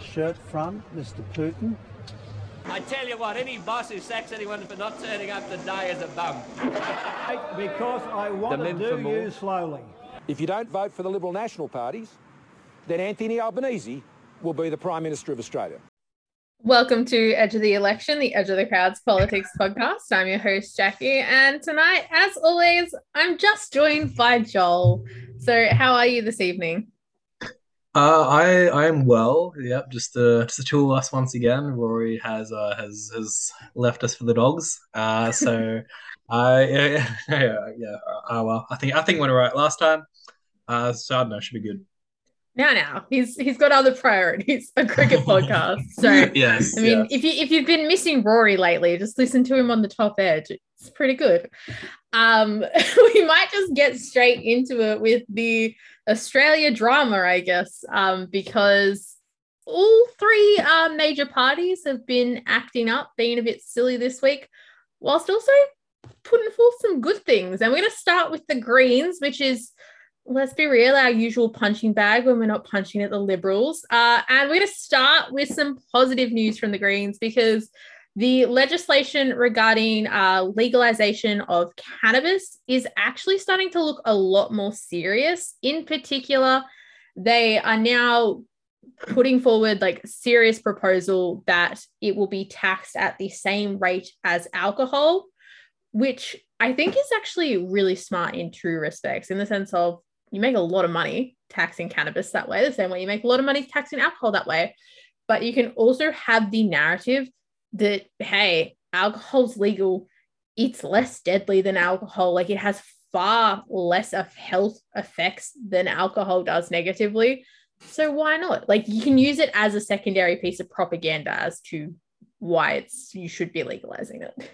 shirt front, Mr. Putin. I tell you what, any boss who sacks anyone for not turning up today is a bum. Because I want The to men do you slowly. If you don't vote for the Liberal National parties, then Anthony Albanese will be the Prime Minister of Australia. Welcome to Edge of the Election, the Edge of the Crowds Politics podcast. I'm your host, Jacqui, and tonight, as always, I'm just joined by Joel. So, how are you this evening? Uh, I I am well. Yep, just the just the two of us once again. Rory has uh has has left us for the dogs. Uh, so I yeah yeah yeah, yeah. Uh, well, I think I think we went all right last time. Uh, so I don't know, should be good. Now, now he's he's got other priorities, a cricket podcast. So, yes, I mean, yeah. if you if you've been missing Rory lately, just listen to him on the top edge. It's pretty good. Um, we might just get straight into it with the Australia drama, I guess, um, because all three uh, major parties have been acting up, being a bit silly this week, whilst also putting forth some good things. And we're going to start with the Greens, which is let's be real, our usual punching bag when we're not punching at the Liberals. Uh, and we're going to start with some positive news from the Greens because the legislation regarding uh, legalization of cannabis is actually starting to look a lot more serious. In particular, they are now putting forward like serious proposal that it will be taxed at the same rate as alcohol which i think is actually really smart in true respects in the sense of you make a lot of money taxing cannabis that way, the same way you make a lot of money taxing alcohol that way. But you can also have the narrative that, hey, alcohol's legal, it's less deadly than alcohol. Like it has far less of health effects than alcohol does negatively. So why not? Like you can use it as a secondary piece of propaganda as to why it's you should be legalizing it.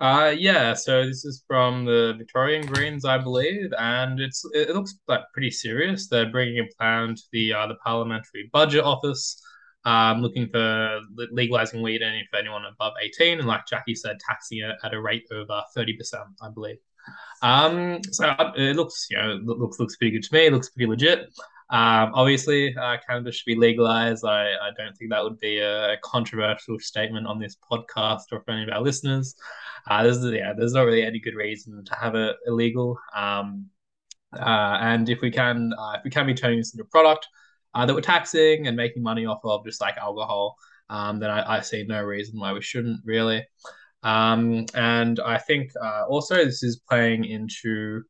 Uh, yeah, so this is from the Victorian Greens, I believe, and it's it looks like pretty serious. They're bringing a plan to the uh, the Parliamentary Budget Office, um, looking for legalizing weed and if anyone above eighteen, and like Jacqui said, taxing it at a rate of uh, thirty percent, I believe. Um, so uh, it looks, you know, looks looks pretty good to me. It looks pretty legit. Um, obviously, uh, cannabis should be legalized. I, I don't think that would be a controversial statement on this podcast or for any of our listeners. Uh, there's yeah, there's not really any good reason to have it illegal. Um, uh, and if we can, uh, if we can be turning this into a product uh, that we're taxing and making money off of, just like alcohol, um, then I, I see no reason why we shouldn't really. Um, and I think uh, also this is playing into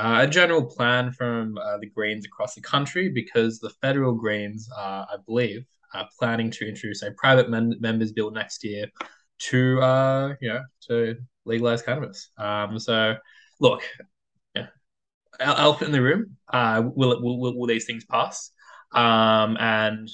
uh, a general plan from uh, the Greens across the country because the federal Greens, uh, I believe, are planning to introduce a private men- members bill next year to, uh, you know, to legalize cannabis. Um, so, look, yeah, el- elephant in the room. Uh, will, it, will, will will these things pass? Um, and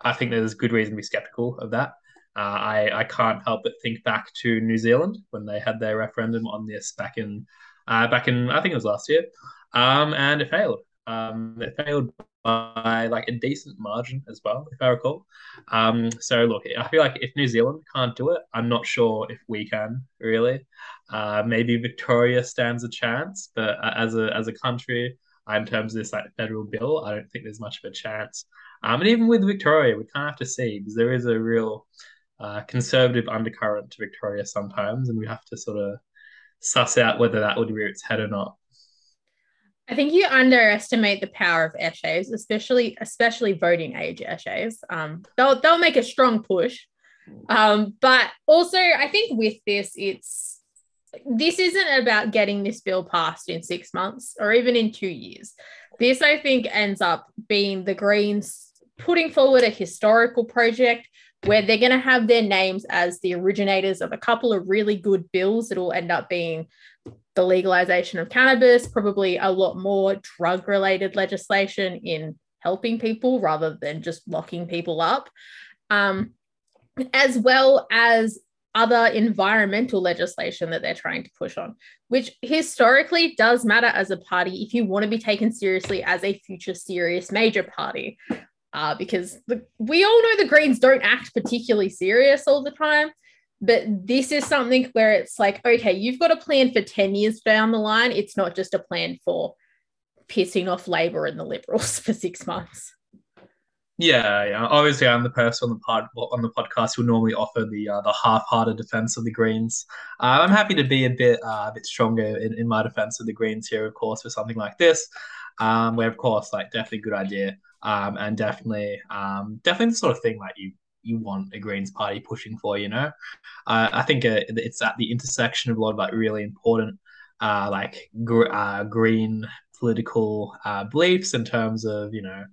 I think there's good reason to be skeptical of that. Uh, I, I can't help but think back to New Zealand when they had their referendum on this back in uh, back in I think it was last year, um, and it failed. Um, it failed by like a decent margin as well, if I recall. Um, so look, I feel like if New Zealand can't do it, I'm not sure if we can really. Uh, maybe Victoria stands a chance, but uh, as a as a country, uh, in terms of this like federal bill, I don't think there's much of a chance. Um, and even with Victoria, we kind of have to see because there is a real uh, conservative undercurrent to Victoria sometimes, and we have to sort of suss out whether that would rear its head or not. I think you underestimate the power of essays, especially especially voting age essays. Um, they'll they'll make a strong push, um, but also I think with this, it's this isn't about getting this bill passed in six months or even in two years. This I think ends up being the Greens putting forward a historical project where they're going to have their names as the originators of a couple of really good bills that will end up being the legalization of cannabis, probably a lot more drug related legislation in helping people rather than just locking people up, um, as well as other environmental legislation that they're trying to push on, which historically does matter as a party if you want to be taken seriously as a future serious major party. Uh, because the, we all know the Greens don't act particularly serious all the time. But this is something where it's like, okay, you've got a plan for 10 years down the line. It's not just a plan for pissing off Labor and the Liberals for six months. Yeah, yeah. Obviously, I'm the person on the pod on the podcast who normally offer the uh, the half-hearted defense of the Greens. Uh, I'm happy to be a bit uh, a bit stronger in, in my defense of the Greens here, of course, for something like this, um, where of course, like definitely good idea, um, and definitely, um, definitely the sort of thing like you you want a Greens party pushing for. You know, uh, I think uh, it's at the intersection of a lot of like really important, uh, like gr- uh, green political uh, beliefs in terms of you know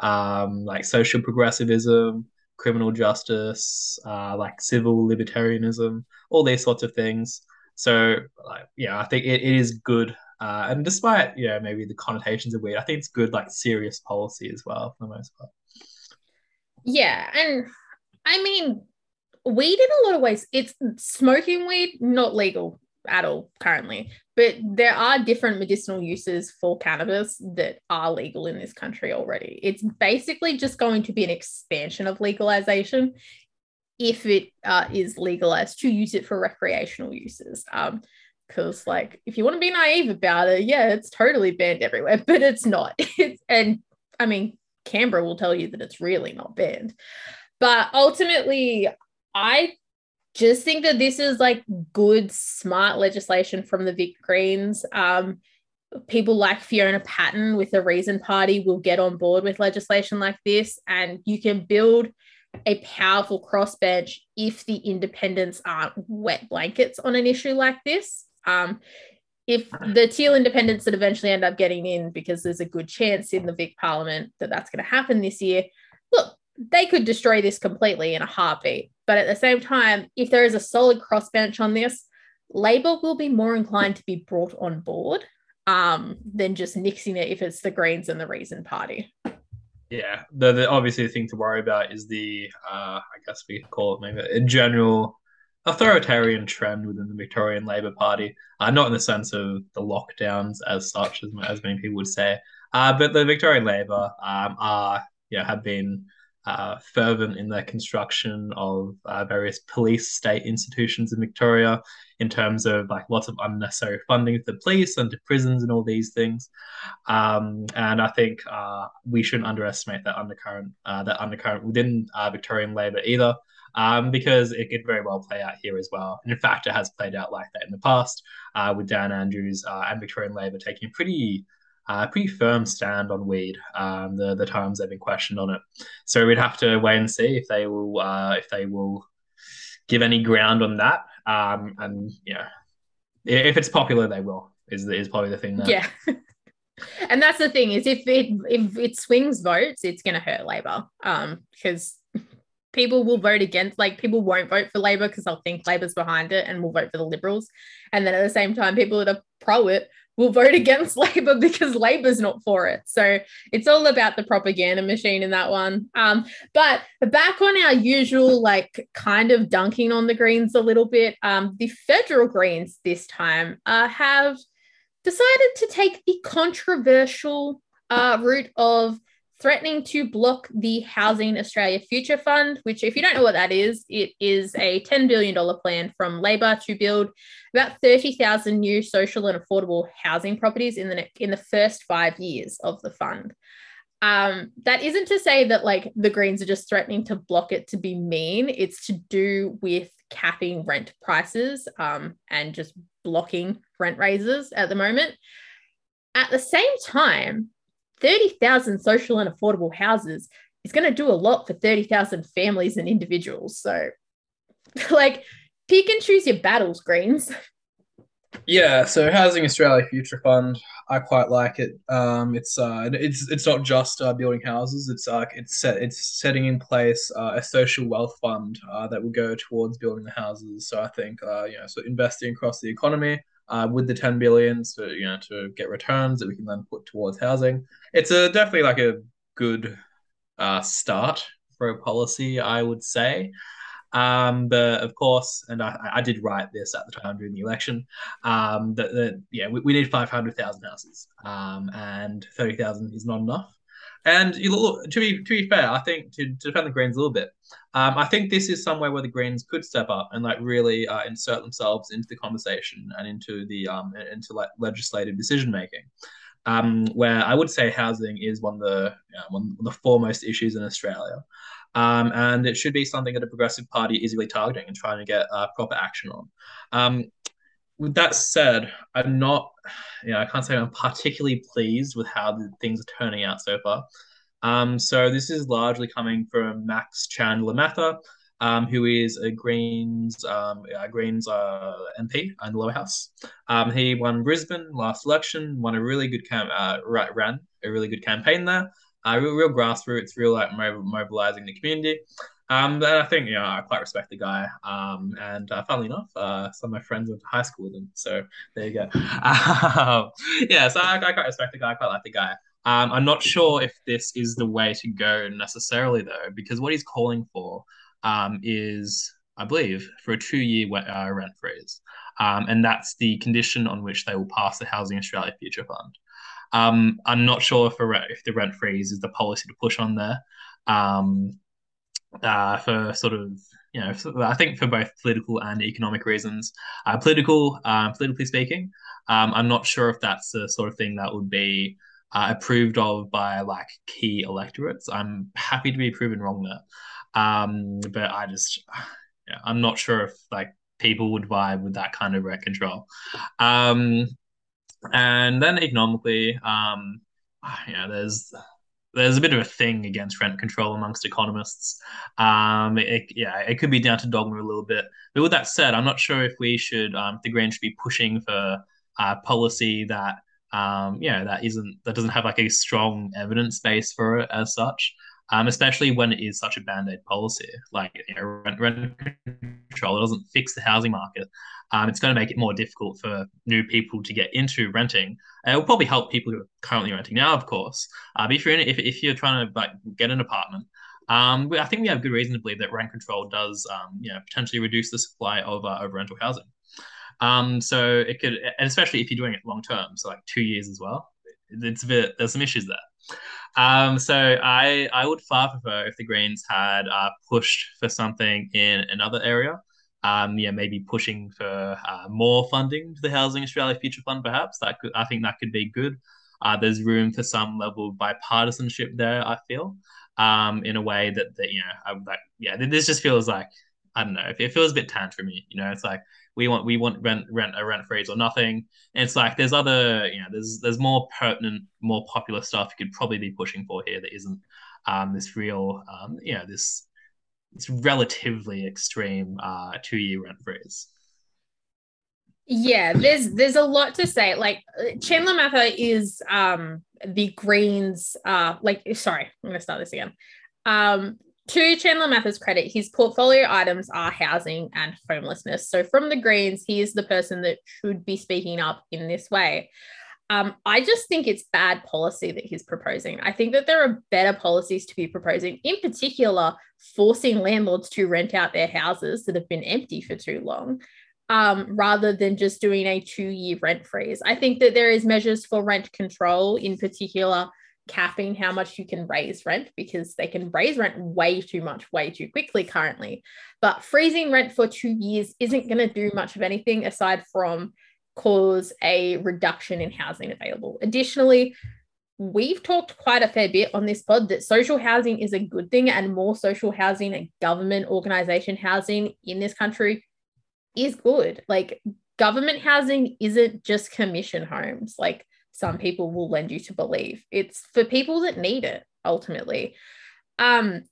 um, like social progressivism, criminal justice, uh, like civil libertarianism, all these sorts of things. So, like, yeah, I think it, it is good. Uh, and despite, yeah, maybe the connotations of weed, I think it's good, like serious policy as well, for the most part. Yeah. And I mean, weed in a lot of ways, it's smoking weed, not legal at all currently. But there are different medicinal uses for cannabis that are legal in this country already. It's basically just going to be an expansion of legalization if it uh, is legalized to use it for recreational uses. Um, because like if you want to be naive about it, yeah, it's totally banned everywhere, but it's not. It's, and I mean, Canberra will tell you that it's really not banned. But ultimately, I just think that this is like good, smart legislation from the Vic Greens. Um, people like Fiona Patten with the Reason Party will get on board with legislation like this, and you can build a powerful crossbench if the independents aren't wet blankets on an issue like this. Um, if the teal independents that eventually end up getting in, because there's a good chance in the Vic Parliament that that's going to happen this year, look, they could destroy this completely in a heartbeat. But at the same time, if there is a solid crossbench on this, Labor will be more inclined to be brought on board um, than just nixing it if it's the Greens and the Reason Party. Yeah, the, the obviously the thing to worry about is the uh, I guess we could call it maybe a general authoritarian trend within the Victorian Labor Party. Uh, not in the sense of the lockdowns as such, as, as many people would say, uh, but the Victorian Labor um, are yeah have been uh, fervent in their construction of uh, various police state institutions in Victoria in terms of like lots of unnecessary funding to the police and to prisons and all these things. Um, and I think uh, we shouldn't underestimate that undercurrent, uh, that undercurrent within uh, Victorian Labor either. Um, because it could very well play out here as well. And in fact, it has played out like that in the past uh, with Dan Andrews and Victorian Labor taking pretty uh, pretty firm stand on weed. Um, the the times they've been questioned on it, so we'd have to wait and see if they will uh, if they will give any ground on that. Um, and yeah, if it's popular, they will. Is is probably the thing. There. Yeah. and that's the thing is if it if it swings votes, it's going to hurt Labor. Um, because people will vote against like people won't vote for labor because they'll think labor's behind it and will vote for the liberals and then at the same time people that are pro it will vote against Labor because Labor's not for it. So it's all about the propaganda machine in that one. Um, but back on our usual, like kind of dunking on the Greens a little bit, um, the federal Greens this time uh, have decided to take the controversial uh, route of threatening to block the Housing Australia Future Fund, which, if you don't know what that is, it is a $10 billion plan from Labor to build about 30,000 new social and affordable housing properties in the, in the first five years of the fund. Um, that isn't to say that like the Greens are just threatening to block it to be mean. It's to do with capping rent prices um, and just blocking rent raises at the moment. At the same time, 30,000 social and affordable houses is going to do a lot for 30,000 families and individuals. So, like, pick and choose your battles, Greens. Yeah, so Housing Australia Future Fund, I quite like it. Um, it's uh, it's it's not just uh, building houses. It's uh, it's set it's setting in place uh, a social wealth fund uh, that will go towards building the houses. So I think uh, you know, so investing across the economy, uh, with the 10 billion to you know to get returns that we can then put towards housing. It's a definitely like a good uh, start for a policy, I would say. Um, but of course, and I, I did write this at the time during the election, um, that, that yeah, we, we need 500,000 houses, um, and 30,000 is not enough. And you look, to be to be fair, I think to, to defend the Greens a little bit, um, I think this is somewhere where the Greens could step up and like really uh, insert themselves into the conversation and into the um into like legislative decision making, um, where I would say housing is one of the you know, one of the foremost issues in Australia. Um, and it should be something that a progressive party is really targeting and trying to get uh, proper action on. Um, with that said, I'm not, you know, I can't say I'm particularly pleased with how things are turning out so far. Um, so this is largely coming from Max Chandler Mather, um, who is a Greens um, Greens uh, MP in the lower house. Um, he won Brisbane last election, won a really good cam- uh, ran a really good campaign there. Uh, real, real grassroots, real like mobilizing the community. Um, and I think know I quite respect the guy. Um, and uh, funnily enough, uh, some of my friends went to high school with him, so there you go. Um, yeah, so I, I quite respect the guy. I quite like the guy. Um, I'm not sure if this is the way to go necessarily though, because what he's calling for um, is, I believe, for a two-year uh, rent freeze, um, and that's the condition on which they will pass the Housing Australia Future Fund. Um, I'm not sure if, a, if the rent freeze is the policy to push on there um, uh, for sort of you know, I think for both political and economic reasons. Uh, political, uh, politically speaking, um, I'm not sure if that's the sort of thing that would be uh, approved of by like key electorates. I'm happy to be proven wrong there. Um, but I just, yeah, I'm not sure if like people would vibe with that kind of rent control. Um, and then economically, um, yeah, there's there's a bit of a thing against rent control amongst economists. Um, it, yeah, it could be down to dogma a little bit. But with that said, I'm not sure if we should, um, the Greens should be pushing for a policy that, um, you know, that isn't that doesn't have like a strong evidence base for it as such um, especially when it is such a band aid policy. Like you know, rent, rent control it doesn't fix the housing market. Um, it's going to make it more difficult for new people to get into renting. it will probably help people who are currently renting now, of course. Uh, but if you're in, if, if you're trying to like get an apartment, um, I think we have good reason to believe that rent control does, um, you know, potentially reduce the supply of, uh, of rental housing. Um, so it could, and especially if you're doing it long term, so like two years as well. It's a bit, there's some issues there. Um, so I I would far prefer if the Greens had uh, pushed for something in another area. Um, yeah, maybe pushing for uh, more funding to the Housing Australia Future Fund, perhaps that could I think that could be good. Uh, there's room for some level of bipartisanship there. I feel, um, in a way that that you know, I, yeah, this just feels like I don't know. It feels a bit tantrumy. You know, it's like we want we want rent rent a rent freeze or nothing. And it's like there's other you know there's there's more pertinent, more popular stuff you could probably be pushing for here that isn't um, this real um, you know this this relatively extreme uh, two year rent freeze. Yeah, there's there's a lot to say. Like Chandler Mather is um the Greens uh like sorry, I'm gonna start this again. Um to Chandler Mather's credit, his portfolio items are housing and homelessness. So, from the Greens, he is the person that should be speaking up in this way. Um, I just think it's bad policy that he's proposing. I think that there are better policies to be proposing, in particular, forcing landlords to rent out their houses that have been empty for too long, um, rather than just doing a two year rent freeze. I think that there is measures for rent control, in particular, capping how much you can raise rent because they can raise rent way too much, way too quickly currently. But freezing rent for two years isn't going to do much of anything aside from cause a reduction in housing available. Additionally, we've talked quite a fair bit on this pod that social housing is a good thing and more social housing and government organization housing in this country is good. Like government housing isn't just commission homes. Like some people will lend you to believe. It's for people that need it ultimately. Um,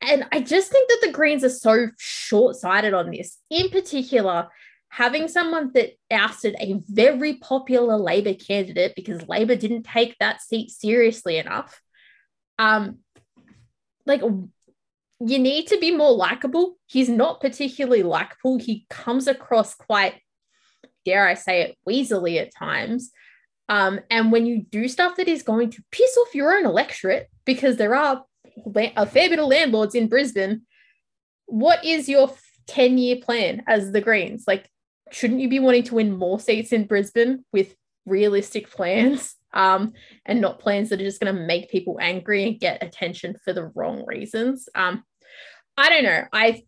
and I just think that the Greens are so short sighted on this. In particular, having someone that ousted a very popular Labor candidate because Labor didn't take that seat seriously enough. Um, like, you need to be more likable. He's not particularly likable. He comes across quite, dare I say it, weaselly at times. Um, and when you do stuff that is going to piss off your own electorate, because there are a fair bit of landlords in Brisbane, what is your 10 year plan as the Greens? Like, shouldn't you be wanting to win more seats in Brisbane with realistic plans um, and not plans that are just going to make people angry and get attention for the wrong reasons? Um, I don't know. I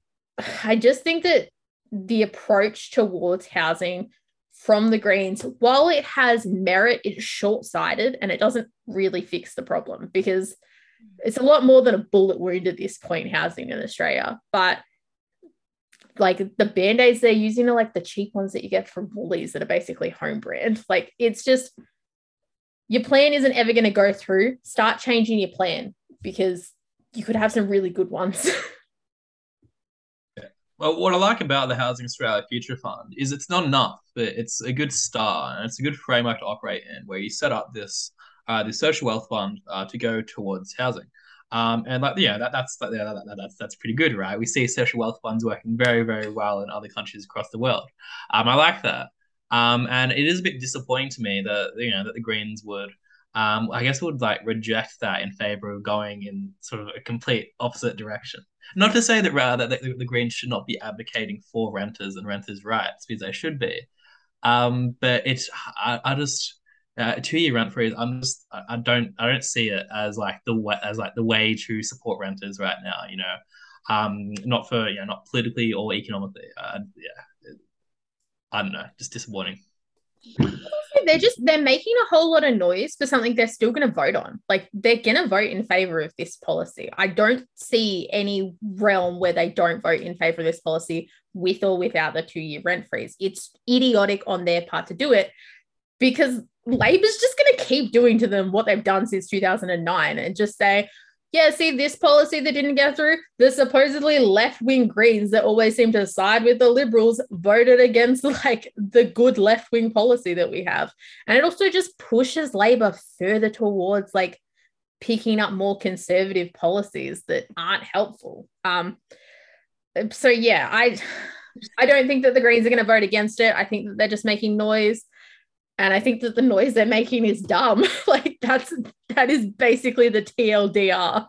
I just think that the approach towards housing from the Greens, while it has merit, it's short sighted and it doesn't really fix the problem because it's a lot more than a bullet wound at this point, housing in Australia. But like the band-aids they're using are like the cheap ones that you get from Woolies that are basically home brand. Like it's just your plan isn't ever going to go through. Start changing your plan because you could have some really good ones. Well, what I like about the Housing Australia Future Fund is it's not enough, but it's a good start and it's a good framework to operate in, where you set up this uh, this social wealth fund uh, to go towards housing. Um, and like yeah, that, that's that, yeah, that, that's that's pretty good, right? We see social wealth funds working very very well in other countries across the world. Um, I like that. Um, and it is a bit disappointing to me that you know that the Greens would um, I guess we would like reject that in favor of going in sort of a complete opposite direction. Not to say that rather that the, the Greens should not be advocating for renters and renters' rights because they should be, um, but it's I, I just uh, two year rent freeze. I'm just I don't I don't see it as like the way as like the way to support renters right now. You know, um, not for you know not politically or economically. Uh, yeah, I don't know, just disappointing they're just they're making a whole lot of noise for something they're still going to vote on. Like they're going to vote in favor of this policy. I don't see any realm where they don't vote in favor of this policy with or without the two year rent freeze. It's idiotic on their part to do it because labor's just going to keep doing to them what they've done since 2009 and just say yeah, see, this policy that didn't get through, the supposedly left wing Greens that always seem to side with the Liberals voted against like the good left wing policy that we have. And it also just pushes Labor further towards like picking up more conservative policies that aren't helpful. Um, so yeah, I I don't think that the Greens are going to vote against it. I think that they're just making noise and I think that the noise they're making is dumb. like that's that is basically the TLDR.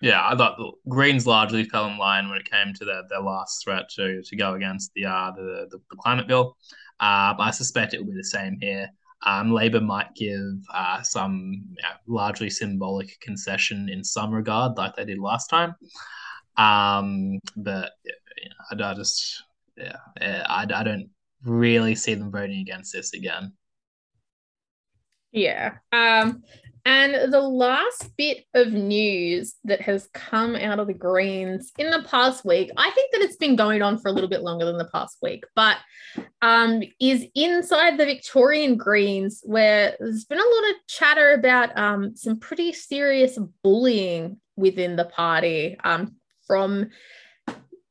Yeah, I thought the Greens largely fell in line when it came to their, their last threat to to go against the uh, the, the, the climate bill. Uh, I suspect it will be the same here. Um, Labor might give uh, some you know, largely symbolic concession in some regard, like they did last time. Um, but you know, I, I just yeah, I, I don't really see them voting against this again. Yeah. Um, and the last bit of news that has come out of the Greens in the past week, I think that it's been going on for a little bit longer than the past week, but um, is inside the Victorian Greens, where there's been a lot of chatter about um, some pretty serious bullying within the party um, from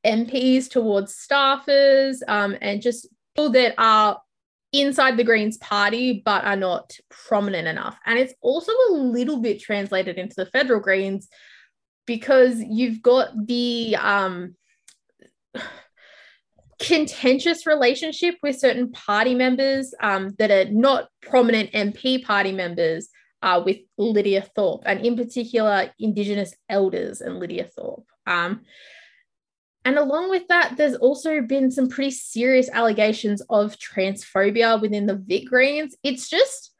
MPs towards staffers um, and just people that are inside the Greens party but are not prominent enough. And it's also a little bit translated into the federal Greens because you've got the um, contentious relationship with certain party members um, that are not prominent MP party members uh, with Lidia Thorpe, and in particular, Indigenous elders and Lidia Thorpe. Um, and along with that, there's also been some pretty serious allegations of transphobia within the Vic Greens. It's just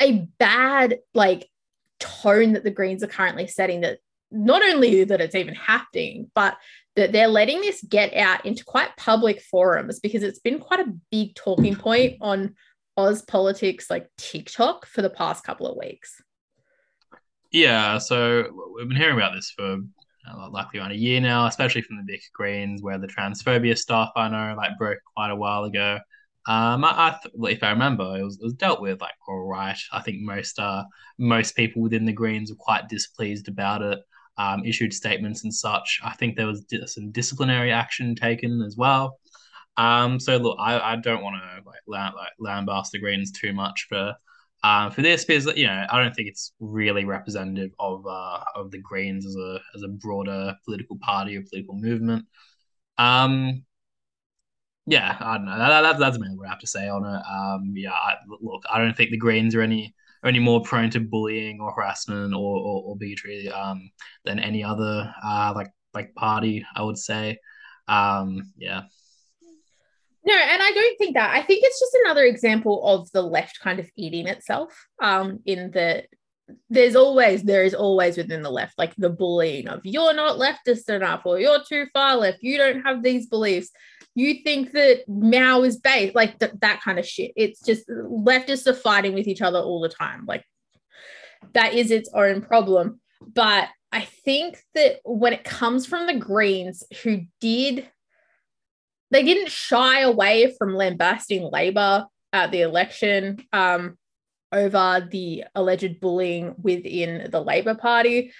a bad like tone that the Greens are currently setting that not only that it's even happening, but that they're letting this get out into quite public forums because it's been quite a big talking point on Oz politics like TikTok for the past couple of weeks. Yeah, so we've been hearing about this for likely around a year now, especially from the Vic Greens, where the transphobia stuff I know like broke quite a while ago. Um, I, I if I remember, it was, it was dealt with like all right. I think most uh most people within the Greens were quite displeased about it. Um, issued statements and such. I think there was some disciplinary action taken as well. Um, so look, I, I don't want to like, land, like lambast the Greens too much for um, for this because you know I don't think it's really representative of uh, of the Greens as a as a broader political party or political movement. Um, yeah, I don't know. That, that, that's mainly what I have to say on it. Um, yeah, I, look, I don't think the Greens are any are any more prone to bullying or harassment or, or, or bigotry um, than any other uh, like like party. I would say. Um, yeah. No, and I don't think that. I think it's just another example of the left kind of eating itself. Um, in the there's always there is always within the left like the bullying of you're not leftist enough or you're too far left, you don't have these beliefs. you think that Mao is based like th- that kind of shit. It's just leftists are fighting with each other all the time. Like that is its own problem. But I think that when it comes from the Greens, who did, they didn't shy away from lambasting Labor at the election um, over the alleged bullying within the Labor Party.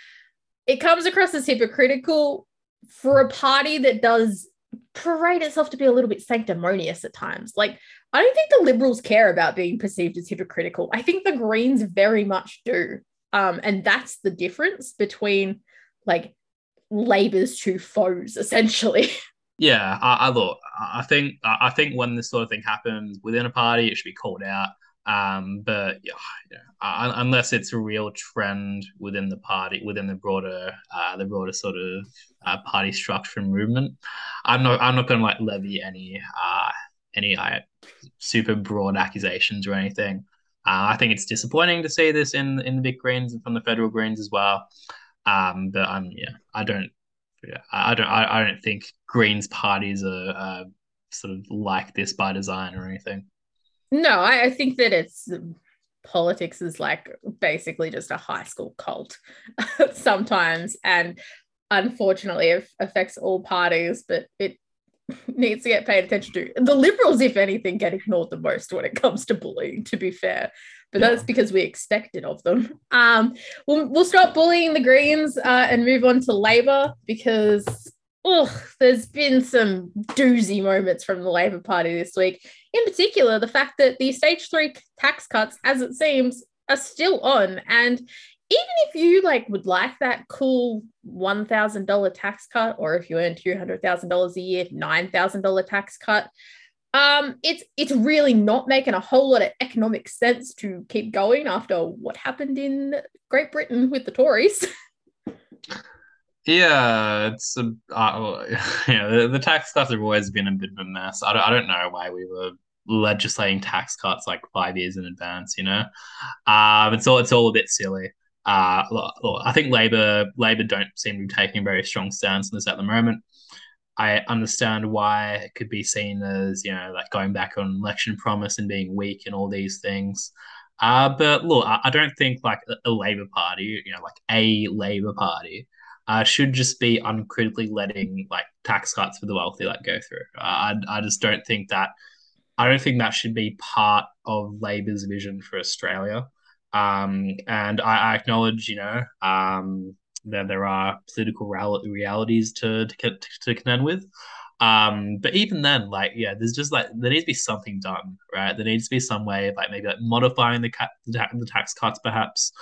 It comes across as hypocritical for a party that does parade itself to be a little bit sanctimonious at times. Like, I don't think the Liberals care about being perceived as hypocritical. I think the Greens very much do. Um, and that's the difference between like Labor's two foes, essentially. Yeah, I, I look. I think I think when this sort of thing happens within a party, it should be called out. Um, but yeah, yeah, unless it's a real trend within the party, within the broader, uh, the broader sort of uh, party structure and movement, I'm not, I'm not going to like levy any, uh, any uh, super broad accusations or anything. Uh, I think it's disappointing to see this in in the Vic greens and from the federal greens as well. Um, but I'm yeah, I don't, I don't, I, I don't think Greens parties are, are sort of like this by design or anything. No, I, I think that it's politics is like basically just a high school cult sometimes, and unfortunately, it affects all parties. But it needs to get paid attention to. The Liberals, if anything, get ignored the most when it comes to bullying. To be fair, but that's because we expect it of them. Um, we'll, we'll stop bullying the Greens uh, and move on to Labor because oh, there's been some doozy moments from the Labor Party this week. In particular, the fact that the stage three tax cuts, as it seems, are still on. And even if you like would like that cool one thousand dollar tax cut, or if you earn two hundred thousand dollars a year, nine thousand dollar tax cut, um, it's it's really not making a whole lot of economic sense to keep going after what happened in Great Britain with the Tories. Yeah, it's a uh, yeah. The, the, tax cuts have always been a bit of a mess. I don't, I don't know why we were legislating tax cuts like five years in advance. You know, um, it's all it's all a bit silly. Uh, look, I think Labor Labor don't seem to be taking a very strong stance on this at the moment. I understand why it could be seen as you know like going back on election promise and being weak and all these things. Uh, but look, I, I don't think like a, a Labor Party, you know, like a Labor Party uh, should just be uncritically letting like tax cuts for the wealthy like go through. Uh, I I just don't think that I don't think that should be part of Labor's vision for Australia. Um, and I, I acknowledge, you know, um, that there are political realities to to, to contend with. Um, but even then, like, yeah, there's just like there needs to be something done, right? There needs to be some way of like maybe like modifying the, cat, the, ta- the tax cuts, perhaps,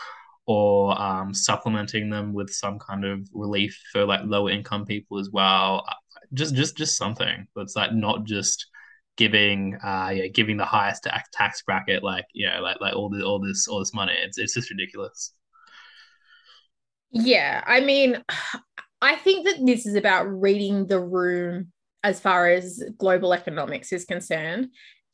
or um, supplementing them with some kind of relief for like lower income people as well. Just just just something that's like not just giving uh yeah giving the highest tax bracket like you know like like all the all this all this money. It's it's just ridiculous. Yeah, I mean, I think that this is about reading the room as far as global economics is concerned,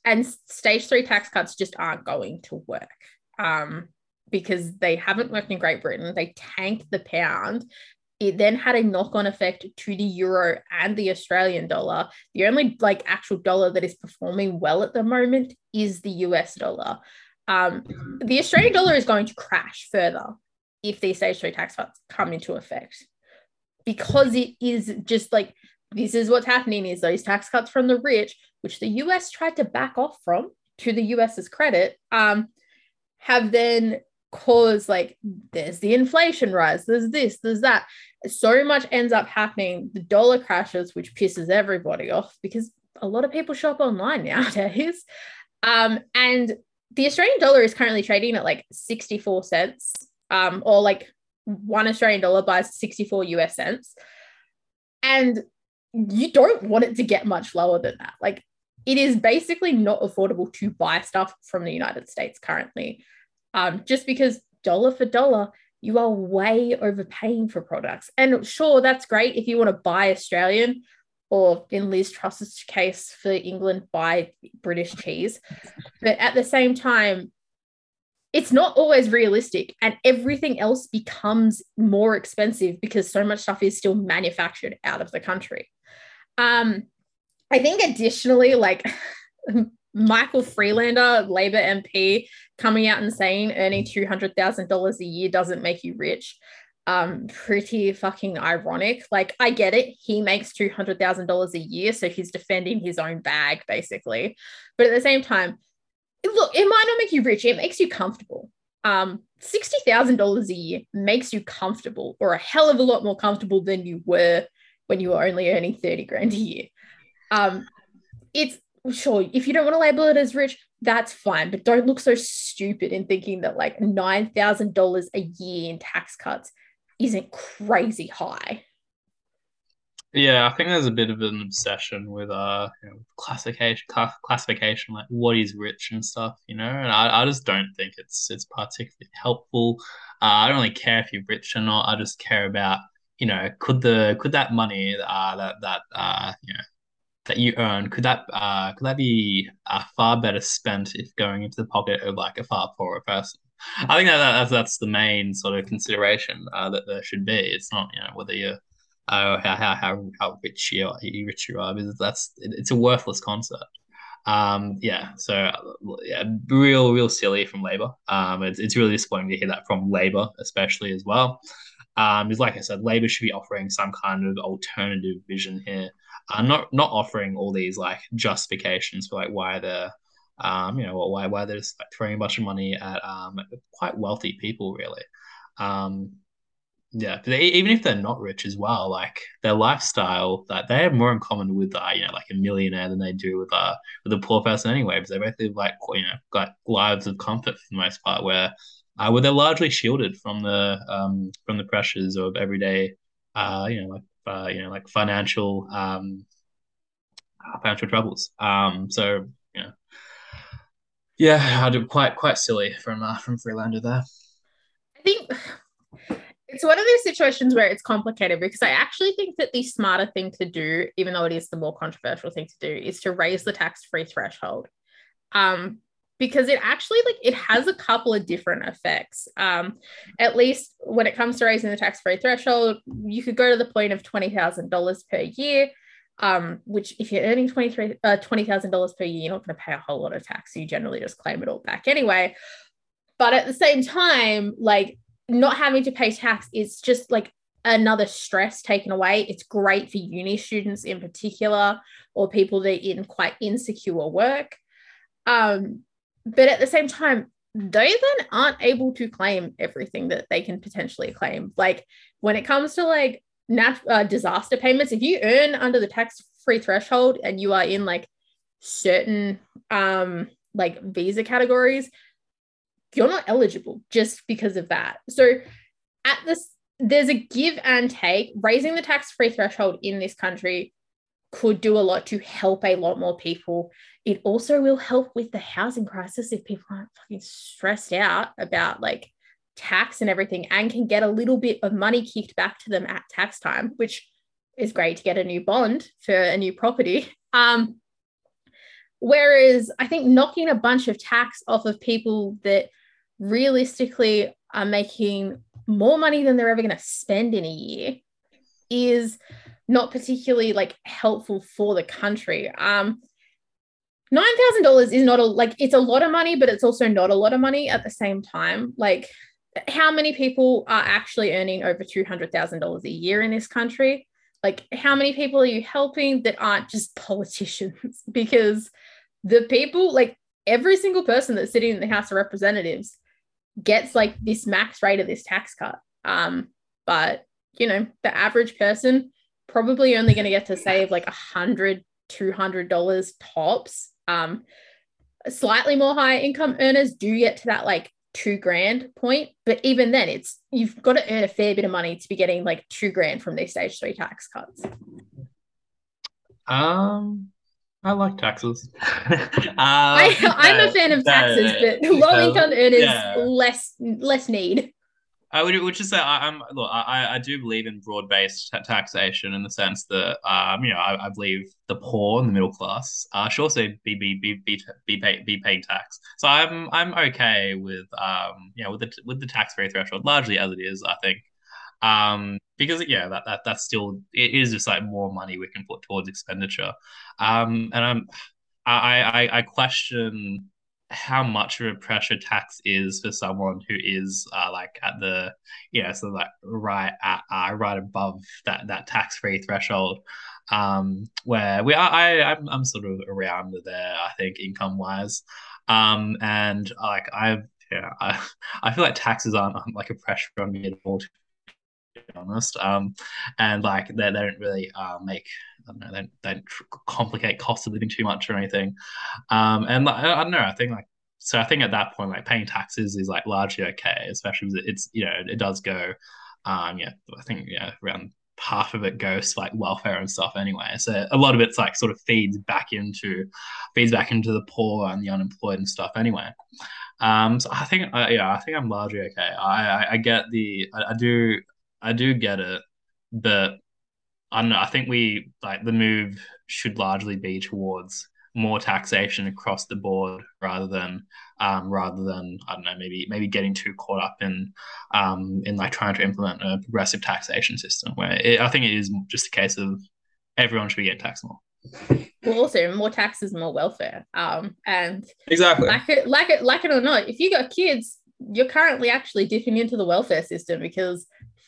and stage three tax cuts just aren't going to work. Um, because they haven't worked in Great Britain. They tanked the pound. It then had a knock-on effect to the euro and the Australian dollar. The only like actual dollar that is performing well at the moment is the US dollar. Um, the Australian dollar is going to crash further if these stage three tax cuts come into effect because it is just like this is what's happening is those tax cuts from the rich, which the US tried to back off from to the US's credit, um, have then caused like there's the inflation rise, there's this, there's that. So much ends up happening. The dollar crashes, which pisses everybody off because a lot of people shop online nowadays. Um, and the Australian dollar is currently trading at like 64 cents, um, or like one Australian dollar buys 64 US cents. And you don't want it to get much lower than that. Like it is basically not affordable to buy stuff from the United States currently um, just because dollar for dollar, you are way overpaying for products. And sure, that's great if you want to buy Australian or in Liz Truss's case for England, buy British cheese. But at the same time, it's not always realistic and everything else becomes more expensive because so much stuff is still manufactured out of the country. Um, I think additionally, like Michael Freelander, Labor MP, coming out and saying earning two hundred thousand dollars a year doesn't make you rich. Um, pretty fucking ironic. Like, I get it. He makes two hundred thousand dollars a year, so he's defending his own bag, basically. But at the same time, look, it might not make you rich. It makes you comfortable. Um, sixty thousand dollars a year makes you comfortable, or a hell of a lot more comfortable than you were when you were only earning thirty grand a year. Um, it's sure if you don't want to label it as rich, that's fine, but don't look so stupid in thinking that like nine thousand dollars a year in tax cuts isn't crazy high. Yeah, I think there's a bit of an obsession with uh you know, classification, cl- classification, like what is rich and stuff, you know. And I, I just don't think it's it's particularly helpful. Uh, I don't really care if you're rich or not. I just care about you know could the could that money uh that that uh you know that you earn could that uh could that be uh, far better spent if going into the pocket of like a far poorer person? I think that, that that's that's the main sort of consideration uh, that there should be. It's not you know whether you're uh, how how how rich you are, how rich you are, because that's it's a worthless concept. Um, yeah, so yeah, real real silly from Labor. Um, it's it's really disappointing to hear that from Labor, especially as well. Um, because like I said, Labor should be offering some kind of alternative vision here, uh, not not offering all these like justifications for like why they're um, you know, why why they're just like throwing a bunch of money at um quite wealthy people, really. Um, yeah, they, even if they're not rich as well, like their lifestyle, that they have more in common with, uh, you know, like a millionaire than they do with uh with a poor person anyway, because they both live like you know like lives of comfort for the most part, where uh, where they're largely shielded from the um from the pressures of everyday, uh, you know, like uh, you know, like financial um financial troubles. Um, so you know, yeah, I do quite quite silly from uh, from Freelander there. I think it's one of those situations where it's complicated because I actually think that the smarter thing to do, even though it is the more controversial thing to do, is to raise the tax-free threshold. Um, because it actually like it has a couple of different effects. Um, at least when it comes to raising the tax-free threshold, you could go to the point of twenty thousand dollars per year. Um, which if you're earning 23, uh, $20,000 per year, you're not going to pay a whole lot of tax. So you generally just claim it all back anyway. But at the same time, like not having to pay tax is just like another stress taken away. It's great for uni students in particular, or people that are in quite insecure work. Um, but at the same time, they then aren't able to claim everything that they can potentially claim. Like when it comes to like nat- uh, disaster payments, if you earn under the tax free threshold and you are in like certain um, like visa categories, you're not eligible just because of that. So at this, there's a give and take. Raising the tax free threshold in this country could do a lot to help a lot more people. It also will help with the housing crisis if people aren't fucking stressed out about like tax and everything and can get a little bit of money kicked back to them at tax time, which is great to get a new bond for a new property. Um, whereas I think knocking a bunch of tax off of people that realistically are making more money than they're ever going to spend in a year is not particularly like helpful for the country. Um, nine thousand dollars is not a like it's a lot of money, but it's also not a lot of money at the same time. Like, how many people are actually earning over two hundred thousand dollars a year in this country? Like, how many people are you helping that aren't just politicians? because the people, like every single person that's sitting in the House of Representatives, gets like this max rate of this tax cut. Um, but you know, the average person probably only going to get to save like a hundred, two hundred dollars tops. Um, slightly more higher income earners do get to that like two grand point, but even then, it's you've got to earn a fair bit of money to be getting like two grand from these stage three tax cuts. Um, I like taxes. uh, I, I'm a fan of taxes, but low income earners yeah. less less need. I would, would just say I, am look. I, I do believe in broad based taxation in the sense that um you know I, I believe the poor and the middle class uh, should also be be be be be, pay, be paying tax. So I'm I'm okay with um you know with the with the tax free threshold largely as it is. I think Um, because yeah, that, that that's still it is just like more money we can put towards expenditure. Um, and I'm I I, I question how much of a pressure tax is for someone who is uh, like at the you know so like right at uh, right above that that tax free threshold um where we are I I'm, I'm sort of around there I think income wise um and like I've yeah I, I feel like taxes aren't like a pressure on me at all to honest um and like they, they don't really uh make I don't know, they, they don't complicate cost of living too much or anything. Um, and like, I, I don't know, I think like, so I think at that point, like paying taxes is like largely okay, especially because it's, you know, it does go, um, yeah, I think, yeah, around half of it goes to like welfare and stuff anyway. So a lot of it's like sort of feeds back into, feeds back into the poor and the unemployed and stuff anyway. Um, so I think, uh, yeah, I think I'm largely okay. I, I, I get the, I, I do, I do get it, but I don't know. I think we like the move should largely be towards more taxation across the board rather than um, rather than I don't know maybe maybe getting too caught up in um, in like trying to implement a progressive taxation system where it, I think it is just a case of everyone should be getting taxed more. Well, also more taxes, more welfare. Um, and exactly like it, like it, like it or not, if you got kids, you're currently actually dipping into the welfare system because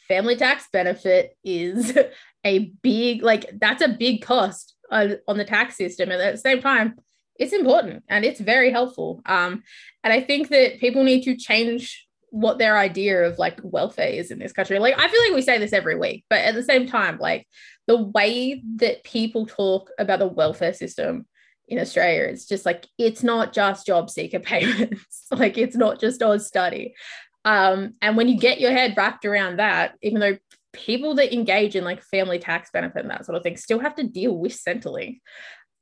family tax benefit is a big like that's a big cost on, on the tax system. And at the same time it's important and it's very helpful. Um and i think that people need to change what their idea of like welfare is in this country. Like i feel like we say this every week but at the same time like the way that people talk about the welfare system in australia it's just like it's not just job seeker payments. Like it's not just on study um, and when you get your head wrapped around that, even though people that engage in like family tax benefit and that sort of thing still have to deal with Centrelink,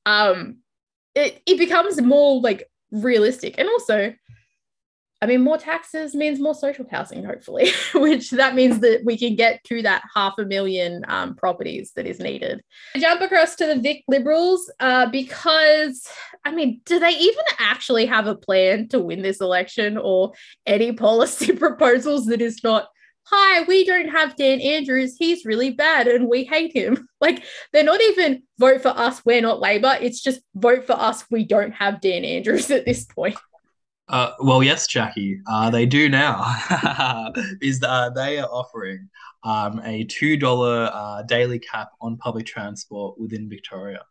um, it, it becomes more like realistic. And also, I mean, more taxes means more social housing, hopefully, which that means that we can get to that half a million um, properties that is needed. Jump across to the Vic Liberals uh, because, I mean, do they even actually have a plan to win this election or any policy proposals that is not? Hi, we don't have Dan Andrews. He's really bad and we hate him. Like, they're not even vote for us, we're not Labor. It's just vote for us, we don't have Dan Andrews at this point. Uh, well, yes, Jacqui, uh, they do now. is uh, they are offering um, a two dollar uh, daily cap on public transport within Victoria,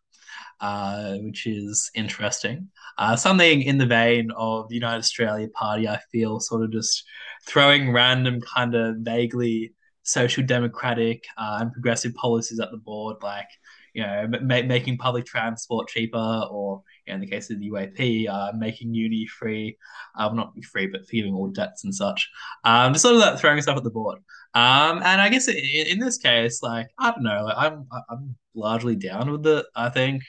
uh, which is interesting. Uh, something in the vein of the United Australia Party, I feel, sort of just throwing random kind of vaguely social democratic and progressive policies at the board, like you know, ma- making public transport cheaper or in the case of the UAP, uh, making uni free, um, not free, but forgiving all debts and such. Um, just sort of like throwing stuff at the board. Um, and I guess in, in this case, like I don't know, like I'm I'm largely down with it. I think,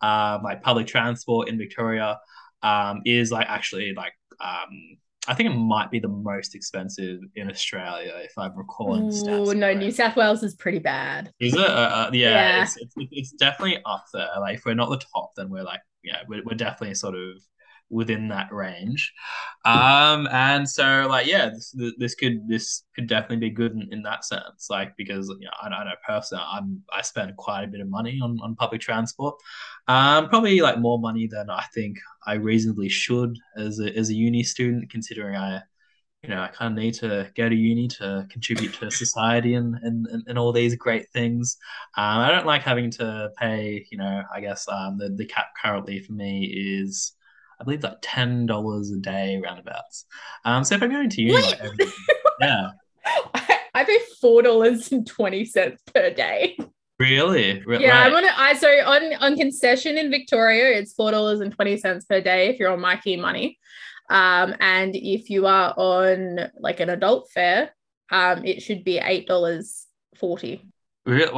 um, like public transport in Victoria, um, is like actually like um I think it might be the most expensive in Australia, if I'm recalling the stats. Oh no, New South Wales is pretty bad. Is it? Uh, uh, yeah, yeah. It's, it's, it's, definitely up there. Like, if we're not the top, then we're like, yeah, we're, we're definitely sort of within that range. Um, and so like, yeah, this, this could this could definitely be good in, in that sense. Like, because you know, I, I know personally, I'm I spend quite a bit of money on on public transport. Um, probably like more money than I think I reasonably should as a as a uni student, considering I you know, I kind of need to go to uni to contribute to society and, and, and all these great things. Um, I don't like having to pay, you know, I guess um, the, the cap currently for me is, I believe, like $10 a day roundabouts. Um, so if I'm going to uni, like every, yeah. I pay $4.20 per day. Really? Yeah, I'm on. A, I so on on concession in Victoria, it's four dollars and twenty cents per day if you're on Myki money. Um, and if you are on like an adult fare, um, it should be eight dollars forty. Wait,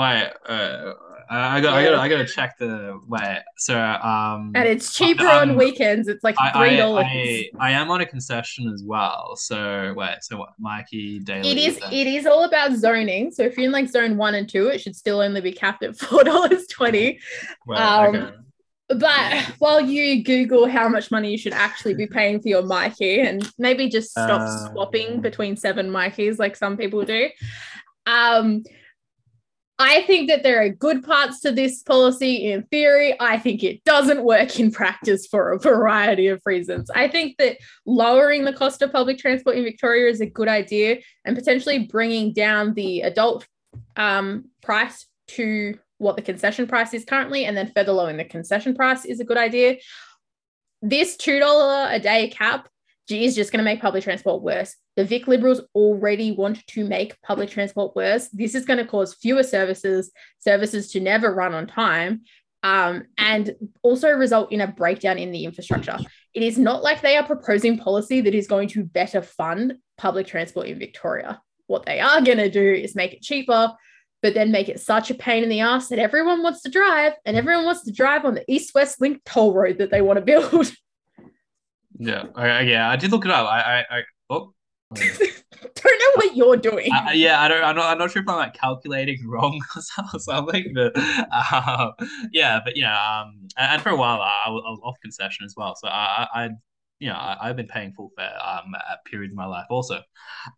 uh, I got, yeah. I got, I got to check the wait. So, um, and it's cheaper um, on weekends. It's like three dollars. I, I, I, am on a concession as well. So wait, so what, Myki daily? It is, it is all about zoning. So if you're in like zone one and two, it should still only be capped at four dollars twenty. Well, um, okay. But while you Google how much money you should actually be paying for your Myki and maybe just stop uh, swapping between seven Mykis like some people do, Um, I think that there are good parts to this policy in theory. I think it doesn't work in practice for a variety of reasons. I think that lowering the cost of public transport in Victoria is a good idea and potentially bringing down the adult um, price to what the concession price is currently and then further lowering the concession price is a good idea. This $2 a day cap is just going to make public transport worse. The Vic Liberals already want to make public transport worse. This is going to cause fewer services, services to never run on time, um, and also result in a breakdown in the infrastructure. It is not like they are proposing policy that is going to better fund public transport in Victoria. What they are going to do is make it cheaper, but then make it such a pain in the ass that everyone wants to drive, and everyone wants to drive on the East West Link toll road that they want to build. Yeah, I, yeah, I did look it up. I, I, I oh. don't know what you're doing. I, yeah, I don't. I'm not. I'm not sure if I'm like calculating wrong or something, but uh, yeah, but you know, um, and for a while I, was, I was off concession as well, so I, I you know, I, have been paying full fare um, at periods of my life also,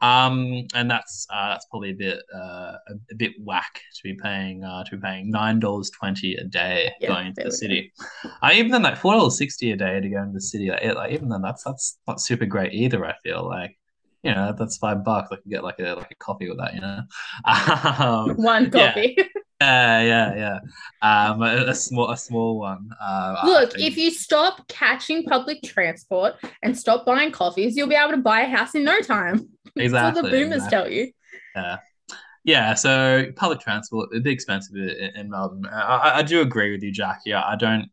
um, and that's uh, that's probably a bit uh, a, a, bit whack to be paying uh, to be paying nine dollars twenty a day yeah, going into the city. I even then like four dollars sixty a day to go into the city. Like, like, even then that's that's not super great either. I feel like you know that's five bucks. I could get like a like a coffee with that. You know, um, one coffee. Yeah. Yeah, yeah, yeah. Um, a, a small, a small one. Uh, Look, if you stop catching public transport and stop buying coffees, you'll be able to buy a house in no time. Exactly. That's what the boomers exactly. tell you. Yeah. Yeah, so public transport a bit expensive in, in Melbourne. I, I, do agree with you, Jacqui. I don't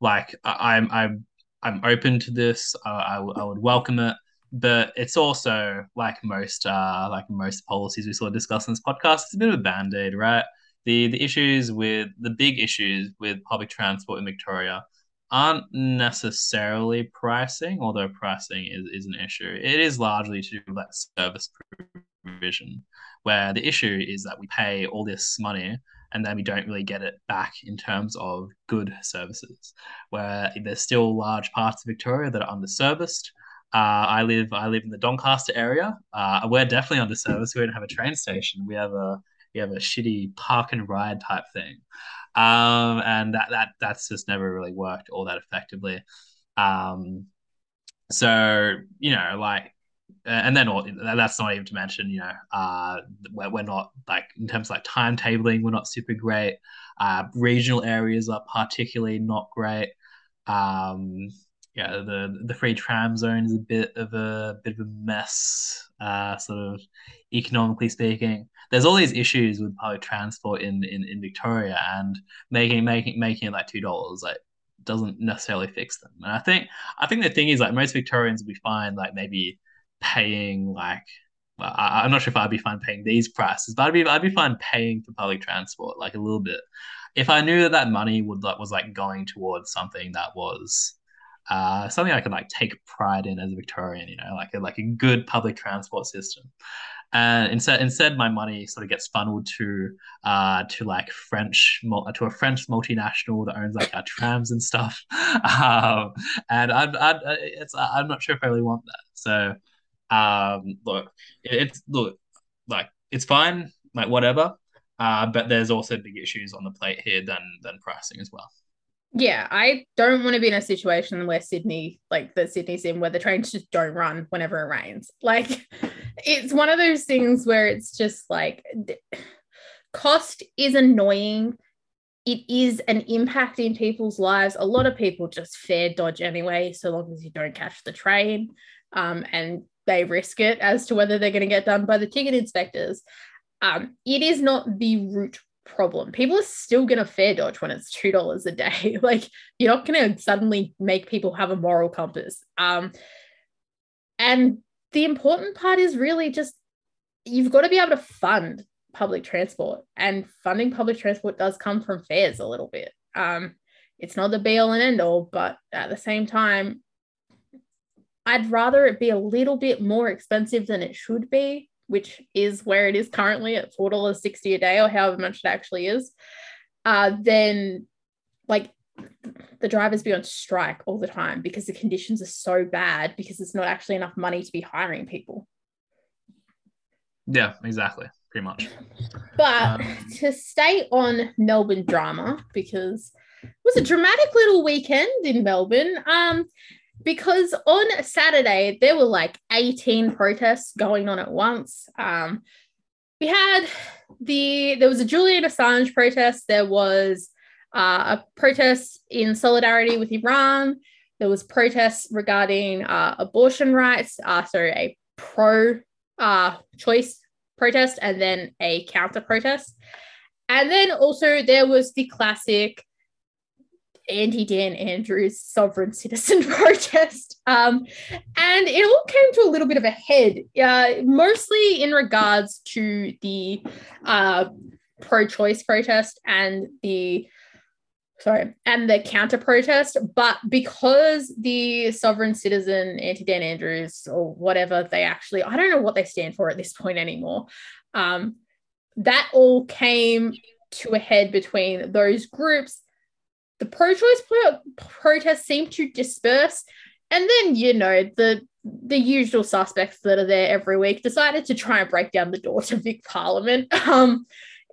like. I, I'm I'm I'm open to this. I, I, I would welcome it but it's also like most uh like most policies we sort of discuss in this podcast it's a bit of a band-aid right the the issues with the big issues with public transport in Victoria aren't necessarily pricing, although pricing is, is an issue. It is largely to do with that service provision, where the issue is that we pay all this money and then we don't really get it back in terms of good services. Where there's still large parts of Victoria that are underserviced. Uh, I live I live in the Doncaster area. Uh, we're definitely underserviced. We don't have a train station. We have a we have a shitty park and ride type thing, um, and that that that's just never really worked all that effectively. Um, so you know, like, and then all, that's not even to mention, you know, uh, we're, we're not like in terms of like timetabling, we're not super great. Uh, regional areas are particularly not great. Um, yeah, the the free tram zone is a bit of a bit of a mess, uh, sort of economically speaking. There's all these issues with public transport in, in, in Victoria, and making making making it like two dollars like doesn't necessarily fix them. And I think I think the thing is like most Victorians we find like maybe paying like well, I, am not sure if I'd be fine paying these prices, but I'd be I'd be fine paying for public transport like a little bit if I knew that that money would like was like going towards something that was uh, something I could like take pride in as a Victorian, you know, like a, like a good public transport system. And instead, instead, my money sort of gets funneled to uh, to like French to a French multinational that owns like our trams and stuff. Um, and I'm i it's I'm not sure if I really want that. So um, look, it's look like it's fine, like whatever. Uh, but there's also big issues on the plate here than than pricing as well yeah, I don't want to be in a situation where Sydney, like the Sydney's in, where the trains just don't run whenever it rains. Like, it's one of those things where it's just like cost is annoying. It is an impact in people's lives. A lot of people just fare dodge anyway, so long as you don't catch the train. Um, and they risk it as to whether they're going to get done by the ticket inspectors. Um, it is not the root problem. People are still going to fare dodge when it's two dollars a day. like you're not going to suddenly make people have a moral compass. Um, and the important part is really just you've got to be able to fund public transport, and funding public transport does come from fares a little bit. Um, it's not the be all and end all, but at the same time, I'd rather it be a little bit more expensive than it should be which is where it is currently at $4.60 a day or however much it actually is, uh, then like the drivers be on strike all the time because the conditions are so bad because there's not actually enough money to be hiring people. Yeah, exactly. pretty much. But Um, to stay on Melbourne drama, because it was a dramatic little weekend in Melbourne. Um, because on Saturday there were like 18 protests going on at once. Um, we had the there was a Julian Assange protest. There was uh, a protest in solidarity with Iran. There was protests regarding uh, abortion rights. Uh, so a pro uh, choice protest and then a counter protest. And then also there was the classic anti Dan Andrews sovereign citizen protest. Um, and it all came to a little bit of a head, uh, mostly in regards to the uh, pro choice protest and the sorry, and the counter protest. But because the sovereign citizen, anti Dan Andrews, or whatever they actually, I don't know what they stand for at this point anymore, um, that all came to a head between those groups. The pro choice pro- seemed to disperse. And then, you know, the the usual suspects that are there every week decided to try and break down the door to Vic Parliament. Um,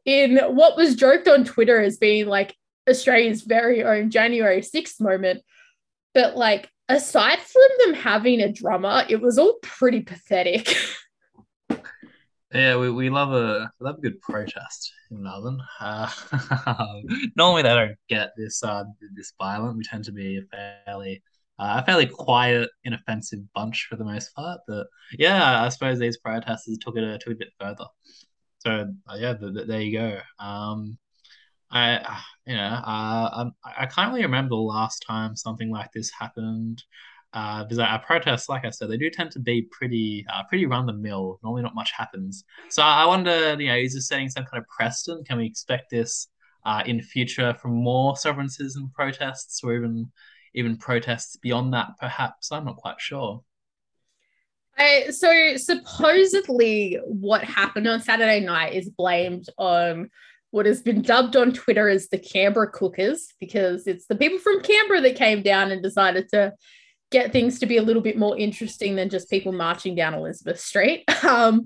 in what was joked on Twitter as being like Australia's very own January 6th moment. But like aside from them having a drummer, it was all pretty pathetic. Yeah, we, we love a love a good protest in Melbourne. Uh, normally they don't get this uh this violent. We tend to be a fairly uh, a fairly quiet, inoffensive bunch for the most part. But yeah, I suppose these protesters took it a, took it a bit further. So uh, yeah, th- th- there you go. Um, I you know uh, um, I, I can't really remember the last time something like this happened. Uh, because our protests, like I said, they do tend to be pretty, uh, pretty run the mill. Normally, not much happens. So I wonder, you know, is this setting some kind of precedent? Can we expect this uh, in future from more sovereign citizen protests, or even, even protests beyond that? Perhaps I'm not quite sure. I, so supposedly, what happened on Saturday night is blamed on what has been dubbed on Twitter as the Canberra cookers, because it's the people from Canberra that came down and decided to get things to be a little bit more interesting than just people marching down Elizabeth Street. Um,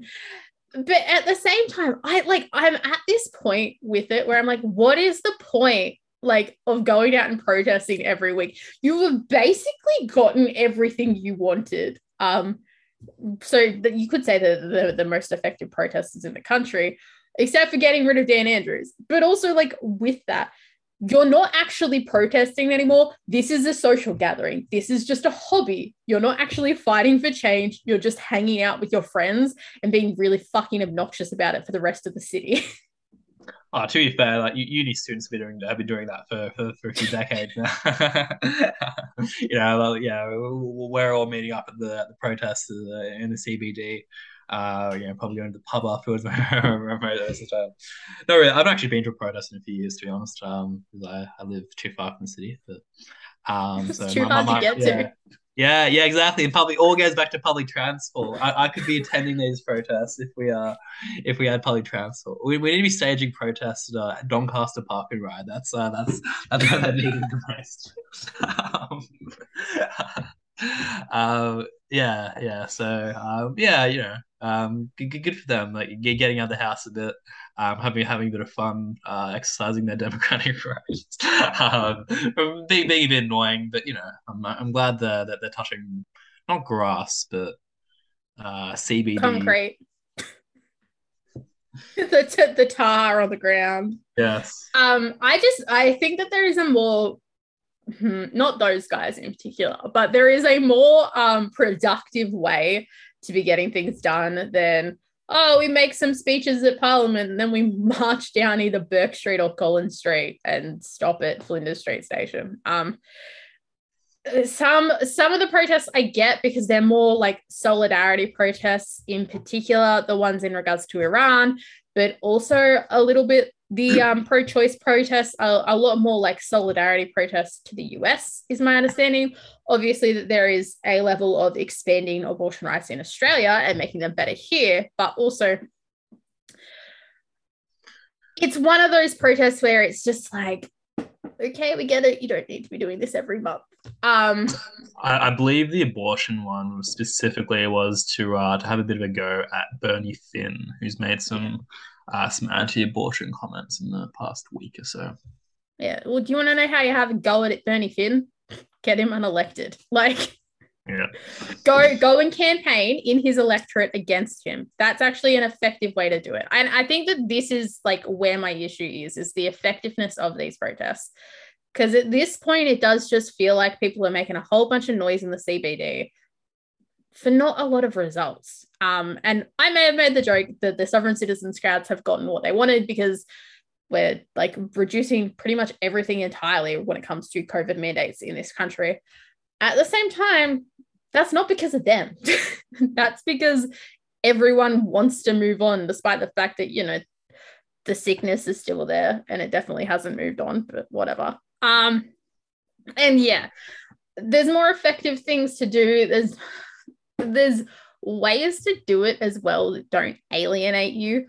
but at the same time, I like I'm at this point with it where I'm like, what is the point like of going out and protesting every week? You have basically gotten everything you wanted. Um, so that you could say that the, the most effective protesters in the country, except for getting rid of Dan Andrews. But also, like with that, you're not actually protesting anymore. This is a social gathering. This is just a hobby. You're not actually fighting for change. You're just hanging out with your friends and being really fucking obnoxious about it for the rest of the city. Oh, to be fair, like uni students have been doing have been doing that for for, for a few decades now. you know, well, yeah, we're all meeting up at the at the protests uh, in the CBD. Uh, you know, probably going to the pub afterwards. no, really, I've actually been to a protest in a few years, to be honest. Um, because I, I live too far from the city, but um, so too my- hard my- to get yeah. to. Yeah, yeah, exactly. And public all goes back to public transport. I, I could be attending these protests if we uh if we had public transport. We, we need to be staging protests at uh, Doncaster Park and Ride. That's uh that's that's what I needed the most. um, um, yeah, yeah. So um, yeah, you know, um, good, good, for them. Like getting out of the house a bit, um, having having a bit of fun, uh, exercising their democratic rights. um, being, being a bit annoying, but you know, I'm I'm glad that that they're touching not grass, but uh, CBD. Concrete. the, t- the tar on the ground. Yes. Um, I just I think that there is a more hmm, not those guys in particular, but there is a more um productive way to be getting things done than oh we make some speeches at Parliament and then we march down either Bourke Street or Collins Street and stop at Flinders Street Station. Um, some some of the protests I get because they're more like solidarity protests, in particular the ones in regards to Iran, but also a little bit the um, pro-choice protests are a lot more like solidarity protests to the US, is my understanding. Obviously, that there is a level of expanding abortion rights in Australia and making them better here, but also it's one of those protests where it's just like, okay, we get it. You don't need to be doing this every month. Um, I, I believe the abortion one specifically was to uh, to have a bit of a go at Bernie Finn, who's made some uh, some anti-abortion comments in the past week or so. yeah. Well, do you want to know how you have a go at it, Bernie Finn? Get him unelected. Like, Yeah. go go and campaign in his electorate against him. That's actually an effective way to do it. And I think that this is like where my issue is, is the effectiveness of these protests. Because at this point, it does just feel like people are making a whole bunch of noise in the CBD for not a lot of results. Um, and I may have made the joke that the sovereign citizens crowds have gotten what they wanted because we're like reducing pretty much everything entirely when it comes to COVID mandates in this country. At the same time, that's not because of them. that's because everyone wants to move on, despite the fact that, you know, the sickness is still there and it definitely hasn't moved on, but whatever. Um, and yeah, there's more effective things to do. There's there's ways to do it as well that don't alienate you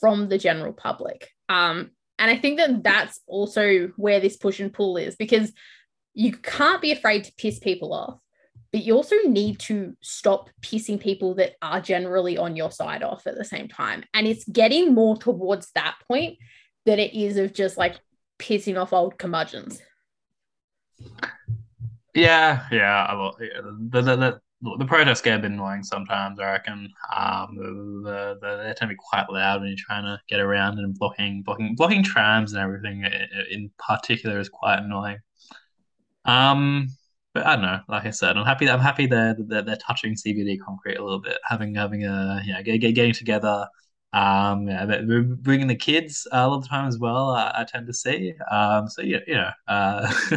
from the general public. Um, and I think that that's also where this push and pull is because you can't be afraid to piss people off, but you also need to stop pissing people that are generally on your side off at the same time. And it's getting more towards that point than it is of just like pissing off old curmudgeons. Yeah, yeah, a lot. Yeah, the, the, the, the protests get a bit annoying sometimes, I reckon. Um, the, the, they tend to be quite loud when you're trying to get around and blocking, blocking, blocking trams and everything in particular is quite annoying. Um, but I don't know. Like I said, I'm happy. I'm happy they're they're, they're touching CBD concrete a little bit, having having a yeah, get, get, getting together. Um, yeah, but we're bringing the kids uh, a lot of the time as well. Uh, I tend to see. Um, so yeah, you know, uh,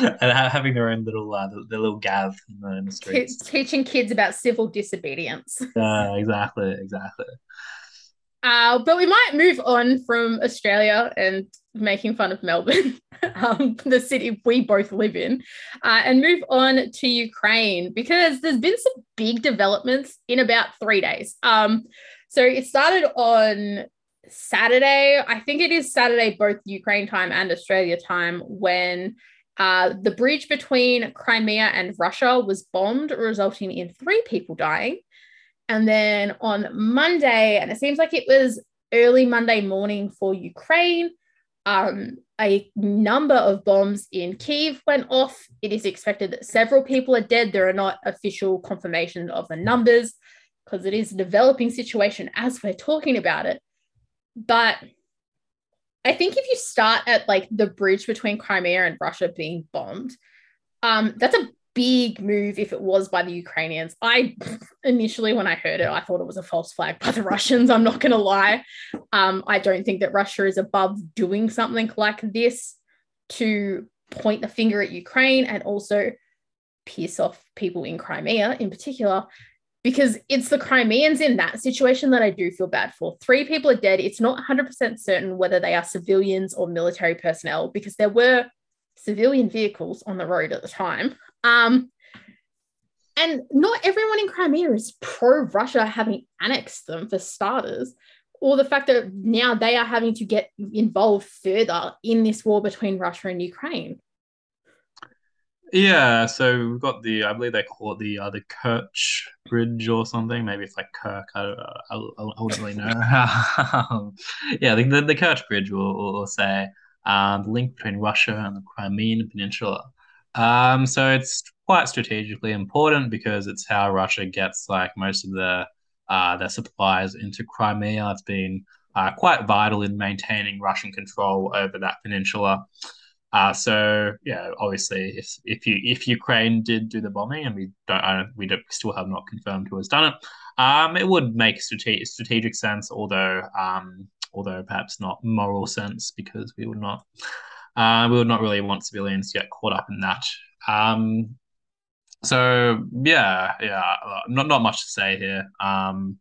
and ha- having their own little uh, their little gav in the, in the streets. Teaching kids about civil disobedience. Uh, exactly, exactly. Uh, but we might move on from Australia and making fun of Melbourne, um, the city we both live in, uh, and move on to Ukraine because there's been some big developments in about three days. Um, so it started on Saturday, I think it is Saturday, both Ukraine time and Australia time, when uh, the bridge between Crimea and Russia was bombed, resulting in three people dying. And then on Monday, and it seems like it was early Monday morning for Ukraine, um, a number of bombs in Kiev went off. It is expected that several people are dead. There are not official confirmation of the numbers because it is a developing situation as we're talking about it. But I think if you start at like the bridge between Crimea and Russia being bombed, um, that's a big move if it was by the Ukrainians. I initially, when I heard it, I thought it was a false flag by the Russians. I'm not going to lie. Um, I don't think that Russia is above doing something like this to point the finger at Ukraine and also piss off people in Crimea in particular. Because it's the Crimeans in that situation that I do feel bad for. Three people are dead. It's not 100% certain whether they are civilians or military personnel because there were civilian vehicles on the road at the time. Um, and not everyone in Crimea is pro Russia having annexed them for starters, or the fact that now they are having to get involved further in this war between Russia and Ukraine. Yeah, so we've got the, I believe they call it the uh, the Kerch Bridge or something. Maybe it's like Kirk. I don't. I, I, wouldn't really know. um, yeah, the, the, the Kerch Bridge will, will say um, the link between Russia and the Crimean Peninsula. Um, so it's quite strategically important because it's how Russia gets like most of their uh, their supplies into Crimea. It's been uh, quite vital in maintaining Russian control over that peninsula. Uh, so yeah, obviously, if if you if Ukraine did do the bombing, and we don't, I we don't, still have not confirmed who has done it, um, it would make strategic strategic sense, although um, although perhaps not moral sense, because we would not uh, we would not really want civilians to get caught up in that. Um, so yeah, yeah, not not much to say here. Um,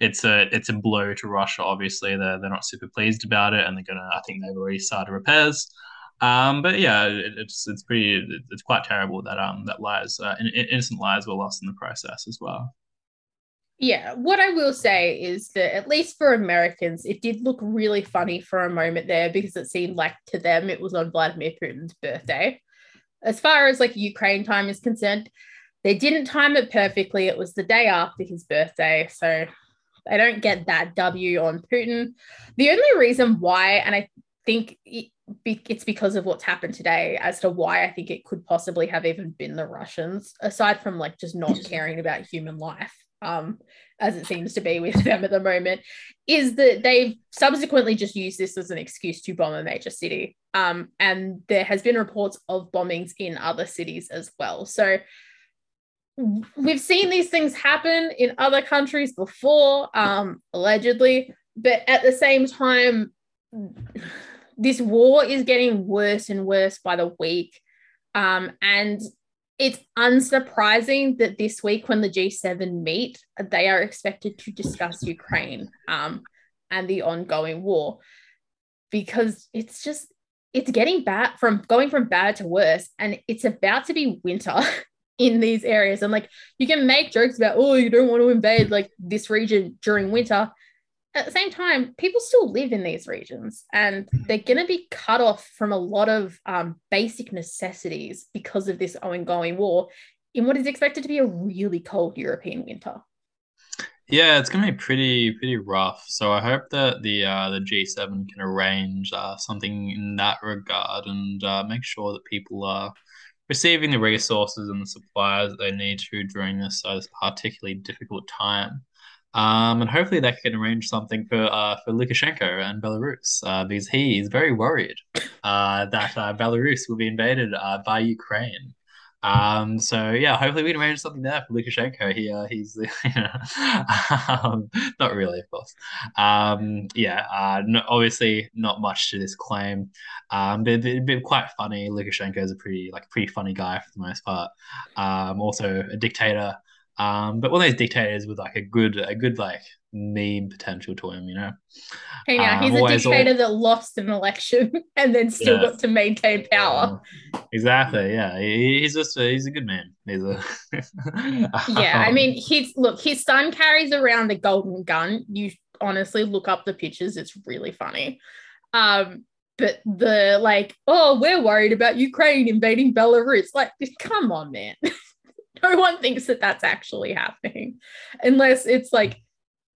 it's a it's a blow to Russia. Obviously, they're they're not super pleased about it, and they're gonna. I think they've already started repairs. Um, but yeah, it, it's it's pretty it's quite terrible that um that lives uh, innocent lives were lost in the process as well. Yeah, what I will say is that at least for Americans, it did look really funny for a moment there because it seemed like to them it was on Vladimir Putin's birthday. as far as like Ukraine time is concerned, they didn't time it perfectly. It was the day after his birthday. So they don't get that W on Putin. The only reason why, and I think it's because of what's happened today as to why I think it could possibly have even been the Russians, aside from like just not caring about human life, um, as it seems to be with them at the moment, is that they've subsequently just used this as an excuse to bomb a major city. Um, and there has been reports of bombings in other cities as well. So we've seen these things happen in other countries before, um, allegedly, but at the same time, this war is getting worse and worse by the week. Um, and it's unsurprising that this week, when the G7 meet, they are expected to discuss Ukraine um, and the ongoing war because it's just it's getting bad from going from bad to worse and it's about to be winter in these areas and like you can make jokes about oh you don't want to invade like this region during winter at the same time, people still live in these regions and they're going to be cut off from a lot of um, basic necessities because of this ongoing war in what is expected to be a really cold European winter. Yeah, it's going to be pretty pretty rough. So I hope that the uh, the G7 can arrange uh, something in that regard and uh, make sure that people are receiving the resources and the supplies that they need to during this, uh, this particularly difficult time. Um, and hopefully they can arrange something for uh, for Lukashenko and Belarus uh, because he is very worried uh, that uh, Belarus will be invaded uh, by Ukraine. Um, so yeah, hopefully we can arrange something there for Lukashenko. He uh, he's you know, um, not really, of course. Um, yeah, uh, no, obviously not much to this claim. Um, but, but, but quite funny. Lukashenko is a pretty like pretty funny guy for the most part. Um, also a dictator. Um, but one of those dictators with like a good, a good like meme potential to him, you know. Hey, now um, he's a dictator all... that lost an election and then still yeah. got to maintain power. exactly. Yeah, he, he's just a, he's a good man. He's a yeah. I mean, he's look. His son carries around a golden gun. You honestly look up the pictures. It's really funny. Um, but the like, oh, we're worried about Ukraine invading Belarus. Like, come on, man. no one thinks that that's actually happening unless it's like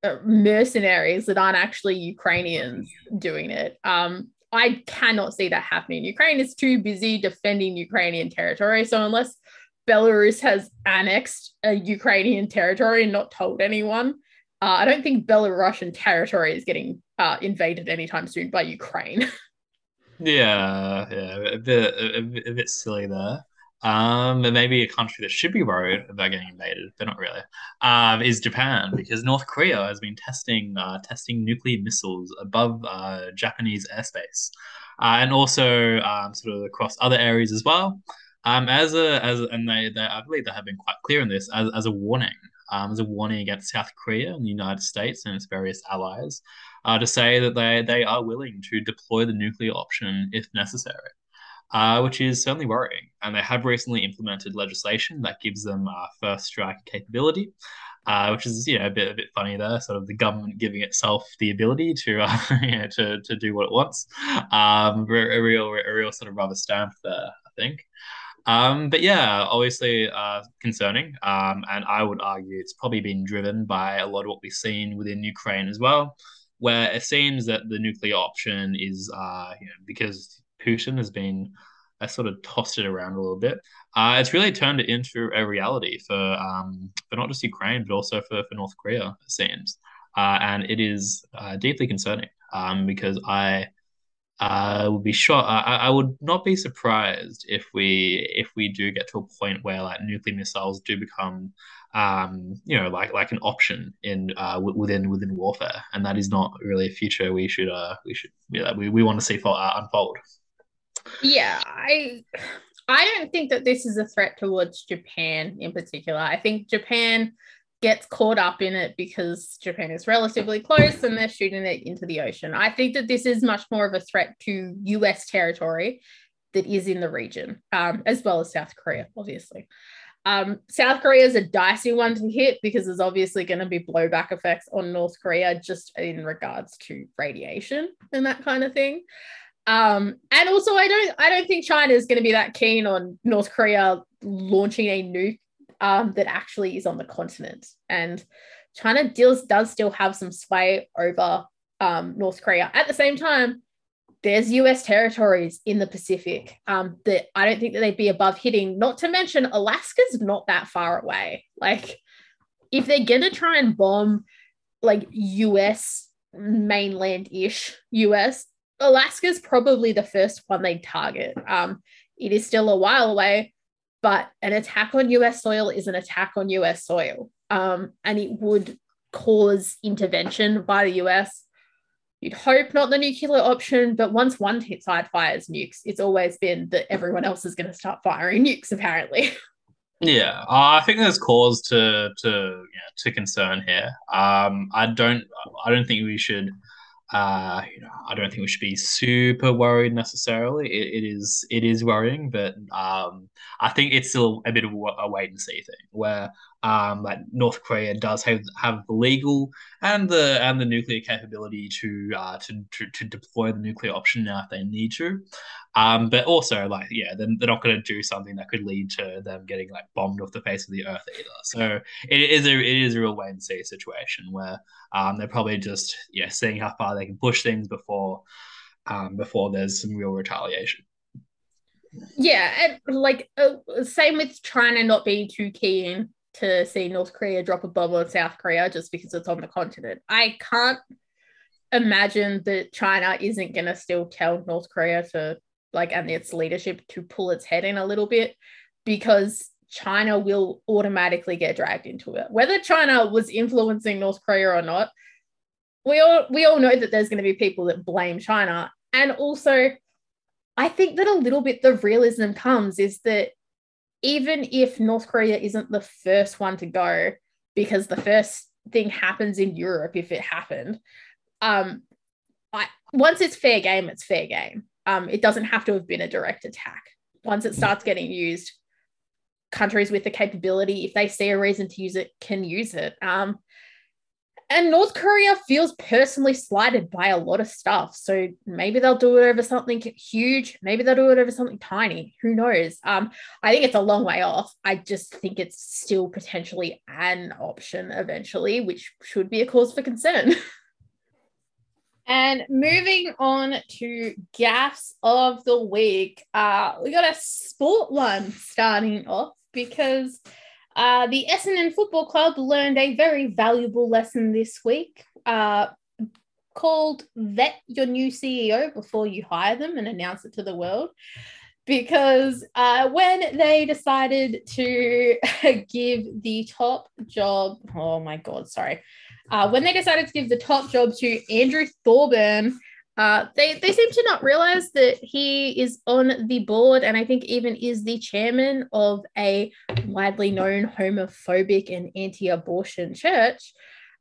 uh, mercenaries that aren't actually Ukrainians doing it. Um, I cannot see that happening. Ukraine is too busy defending Ukrainian territory. So unless Belarus has annexed a Ukrainian territory and not told anyone, uh, I don't think Belarusian territory is getting uh, invaded anytime soon by Ukraine. yeah, yeah, a bit, a, a bit silly there um, maybe a country that should be worried about getting invaded, but not really, um, is Japan because North Korea has been testing uh, testing nuclear missiles above uh, Japanese airspace, uh, and also um, sort of across other areas as well. Um, as a as and they, they I believe they have been quite clear in this as, as a warning, um, as a warning against South Korea and the United States and its various allies, uh, to say that they they are willing to deploy the nuclear option if necessary uh, which is certainly worrying. And they have recently implemented legislation that gives them uh, first strike capability. Uh, which is you know a bit a bit funny there, sort of the government giving itself the ability to uh, you know, to to do what it wants. Um, a real a real sort of rubber stamp there, I think. Um, but yeah, obviously uh, concerning. Um, and I would argue it's probably been driven by a lot of what we've seen within Ukraine as well, where it seems that the nuclear option is, uh, you know, because Putin has been I sort of tossed it around a little bit. Uh, it's really turned it into a reality for um, for not just Ukraine but also for, for North Korea, it seems, uh, and it is uh, deeply concerning um, because I uh, would be shocked. I, I would not be surprised if we if we do get to a point where like nuclear missiles do become um, you know, like like an option in uh, within within warfare, and that is not really a future we should uh, we should we, we want to see for, uh, unfold. Yeah, I I don't think that this is a threat towards Japan in particular. I think Japan gets caught up in it because Japan is relatively close and they're shooting it into the ocean. I think that this is much more of a threat to US territory that is in the region, um, as well as South Korea, obviously. Um, South Korea is a dicey one to hit because there's obviously going to be blowback effects on North Korea just in regards to radiation and that kind of thing. Um, and also, I don't, I don't think China is going to be that keen on North Korea launching a nuke um, that actually is on the continent. And China deals does still have some sway over um, North Korea. At the same time, there's US territories in the Pacific um, that I don't think that they'd be above hitting. Not to mention, Alaska's not that far away. Like, if they're gonna try and bomb like US mainland ish US, Alaska's probably the first one they target. Um, it is still a while away, but an attack on US soil is an attack on US soil. Um, and it would cause intervention by the US. You'd hope not the nuclear option, but once one side fires nukes, it's always been that everyone else is going to start firing nukes, apparently. Yeah, uh, I think there's cause to to yeah, to concern here. Um, I don't I don't think we should uh, you know, I don't think we should be super worried necessarily. It, it is it is worrying, but um, I think it's still a bit of a wait and see thing where um, like North Korea does have have the legal and the and the nuclear capability to uh, to, to, to deploy the nuclear option now if they need to. Um, but also like yeah, they're, they're not going to do something that could lead to them getting like bombed off the face of the earth either. So it is a it is a real wait and see situation where um, they're probably just yeah seeing how far they can push things before um, before there's some real retaliation. Yeah, and like uh, same with China not being too keen to see North Korea drop a bomb on South Korea just because it's on the continent. I can't imagine that China isn't going to still tell North Korea to like and its leadership to pull its head in a little bit because China will automatically get dragged into it. Whether China was influencing North Korea or not, we all we all know that there's going to be people that blame China. And also, I think that a little bit the realism comes is that even if North Korea isn't the first one to go, because the first thing happens in Europe, if it happened, um, I, once it's fair game, it's fair game. Um, it doesn't have to have been a direct attack. Once it starts getting used, countries with the capability, if they see a reason to use it, can use it. Um, and North Korea feels personally slighted by a lot of stuff. So maybe they'll do it over something huge. Maybe they'll do it over something tiny. Who knows? Um, I think it's a long way off. I just think it's still potentially an option eventually, which should be a cause for concern. and moving on to gaffs of the week, uh, we got a sport one starting off because uh, the Essendon Football Club learned a very valuable lesson this week uh, called Vet Your New CEO Before You Hire Them and Announce it to the world. Because uh, when they decided to give the top job, oh my God, sorry. Uh, when they decided to give the top job to Andrew Thorburn, uh, they they seem to not realize that he is on the board, and I think even is the chairman of a widely known homophobic and anti-abortion church.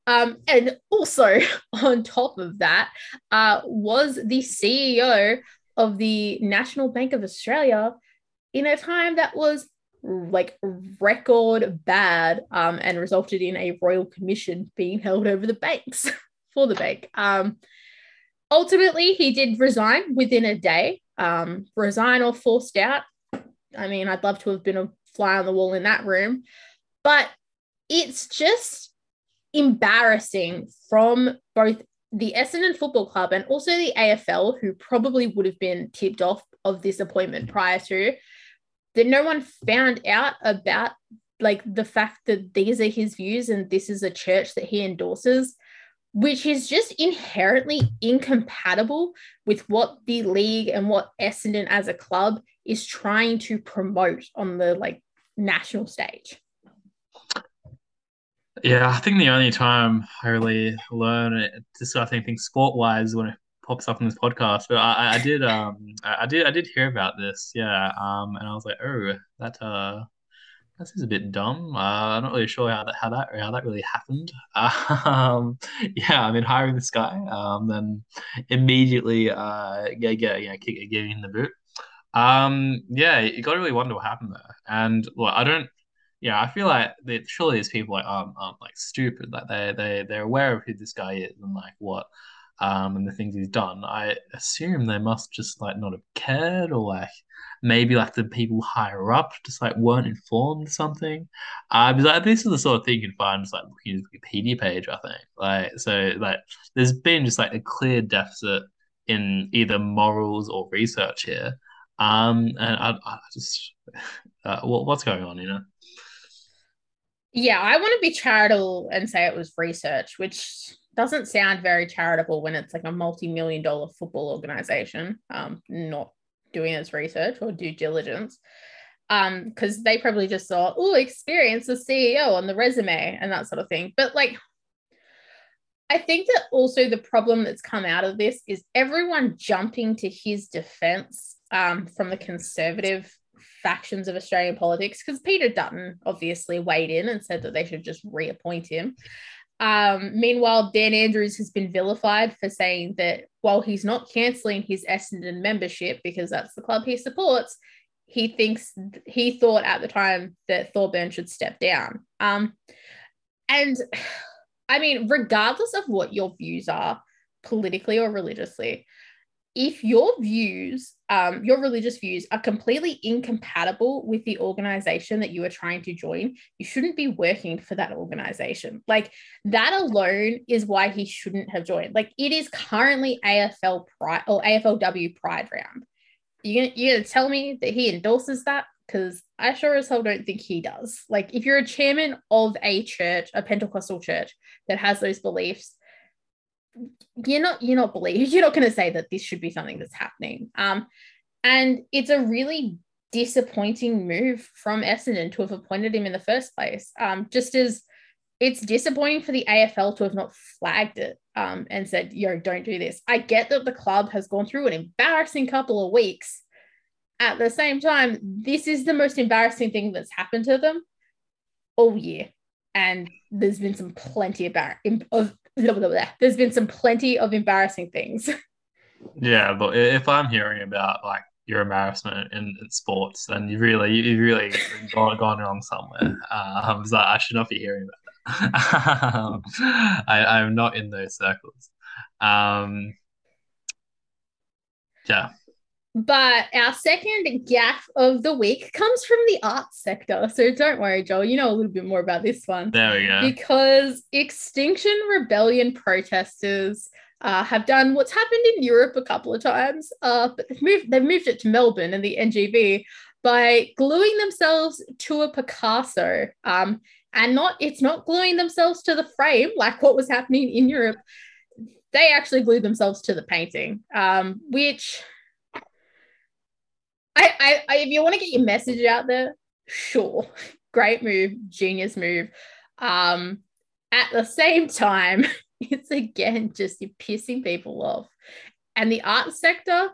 Um, and also on top of that, uh, was the CEO of the National Bank of Australia in a time that was like record bad um, and resulted in a royal commission being held over the banks for the bank. Um, ultimately, he did resign within a day. Um, resign or forced out. I mean, I'd love to have been a fly on the wall in that room, but it's just embarrassing from both the Essendon Football Club and also the AFL, who probably would have been tipped off of this appointment prior to, that no one found out about like the fact that these are his views and this is a church that he endorses which is just inherently incompatible with what the league and what Essendon as a club is trying to promote on the like national stage. Yeah, I think the only time I really learn discussing things sport wise when it pops up in this podcast. But I, I did um I did I did hear about this, yeah. Um and I was like, oh, that uh this is a bit dumb. Uh, I'm not really sure how that how that how that really happened. Um, yeah, I mean, hiring this guy, um, then immediately uh, get get you know, getting in the boot. Um, yeah, you got to really wonder what happened there. And well, I don't. Yeah, I feel like that surely these people like aren't, aren't like stupid. Like they they they're aware of who this guy is and like what um, and the things he's done, I assume they must just like not have cared or like maybe like the people higher up just like weren't informed or something. Uh, because like, this is the sort of thing you can find just like looking at his Wikipedia page, I think. Like so like there's been just like a clear deficit in either morals or research here. Um, and I, I just uh, what, what's going on, you know? Yeah, I want to be charitable and say it was research, which doesn't sound very charitable when it's like a multi-million dollar football organization um not doing its research or due diligence. Um because they probably just saw oh experience the ceo on the resume and that sort of thing. But like i think that also the problem that's come out of this is everyone jumping to his defense um, from the conservative factions of australian politics because peter dutton obviously weighed in and said that they should just reappoint him um, meanwhile, Dan Andrews has been vilified for saying that while he's not cancelling his Essendon membership because that's the club he supports, he thinks he thought at the time that Thorburn should step down. Um, and I mean, regardless of what your views are politically or religiously, if your views, um, your religious views, are completely incompatible with the organization that you are trying to join, you shouldn't be working for that organization. Like that alone is why he shouldn't have joined. Like it is currently AFL Pride or AFLW Pride round. You gonna, you gonna tell me that he endorses that? Because I sure as hell don't think he does. Like if you're a chairman of a church, a Pentecostal church that has those beliefs, you're not you're not believe you're not going to say that this should be something that's happening um and it's a really disappointing move from Essendon to have appointed him in the first place um just as it's disappointing for the AFL to have not flagged it um, and said, yo, don't do this. I get that the club has gone through an embarrassing couple of weeks. At the same time, this is the most embarrassing thing that's happened to them all year. And there's been some plenty of, of blah, blah, blah. there's been some plenty of embarrassing things. Yeah, but if I'm hearing about like your embarrassment in, in sports, then you really you really gone, gone wrong somewhere. Um, so I should not be hearing about that. um, I, I'm not in those circles. Um, yeah. But our second gaffe of the week comes from the arts sector. So don't worry, Joel, you know a little bit more about this one. There we go. Because Extinction Rebellion protesters uh, have done what's happened in Europe a couple of times, uh, but they've moved, they've moved it to Melbourne and the NGV by gluing themselves to a Picasso. Um, and not it's not gluing themselves to the frame like what was happening in Europe. They actually glued themselves to the painting, um, which I, I, if you want to get your message out there, sure, great move, genius move. Um, at the same time, it's again just you're pissing people off, and the art sector,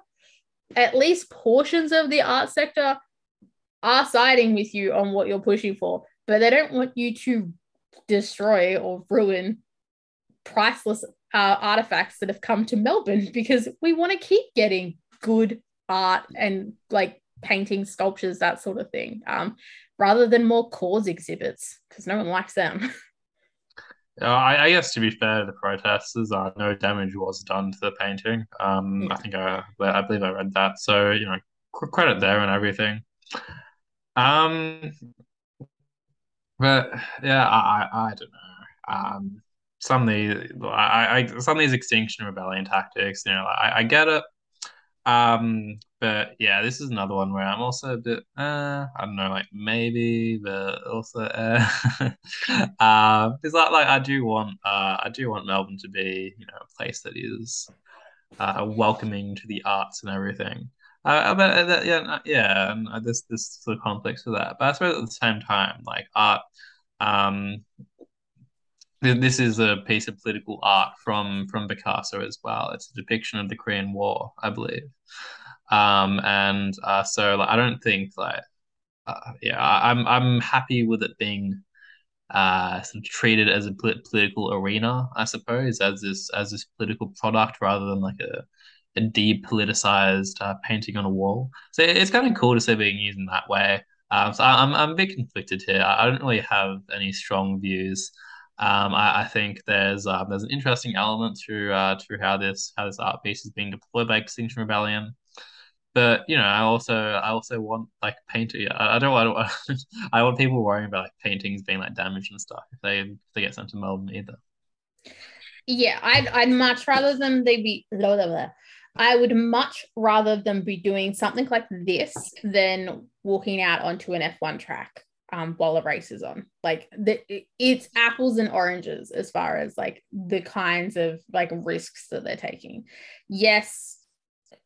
at least portions of the art sector, are siding with you on what you're pushing for, but they don't want you to destroy or ruin priceless uh, artifacts that have come to Melbourne because we want to keep getting good art and like painting, sculptures, that sort of thing, um, rather than more cause exhibits because no one likes them. Uh, I, I, guess to be fair to the protesters, uh, no damage was done to the painting. Um, yeah. I think I, I believe I read that. So you know, credit there and everything. Um, but yeah, I, I, I don't know. Um, some of these I, I some of these extinction rebellion tactics, you know, I, I get it. Um, but yeah, this is another one where I'm also a bit, uh, I don't know, like maybe, but also, uh, uh, because like, like I do want, uh, I do want Melbourne to be, you know, a place that is, uh, welcoming to the arts and everything. Uh, but uh, yeah, yeah, and uh, there's this sort of conflicts with that. But I suppose at the same time, like art, um, this is a piece of political art from from Picasso as well. It's a depiction of the Korean War, I believe. Um, and uh, so like, I don't think like uh, yeah, I'm I'm happy with it being uh, sort of treated as a political arena, I suppose, as this as this political product rather than like a a depoliticized uh, painting on a wall. So it's kind of cool to see it being used in that way. Um, so I'm I'm a bit conflicted here. I don't really have any strong views Um, I, I think there's um, there's an interesting element through uh, through how this how this art piece is being deployed by Extinction Rebellion. But you know, I also I also want like painting. I, I don't want I want people worrying about like paintings being like damaged and stuff if they if they get sent to Melbourne either. Yeah, I'd I'd much rather them they be blah, blah, blah. I would much rather them be doing something like this than walking out onto an F1 track um, while a race is on. Like the, it's apples and oranges as far as like the kinds of like risks that they're taking. Yes,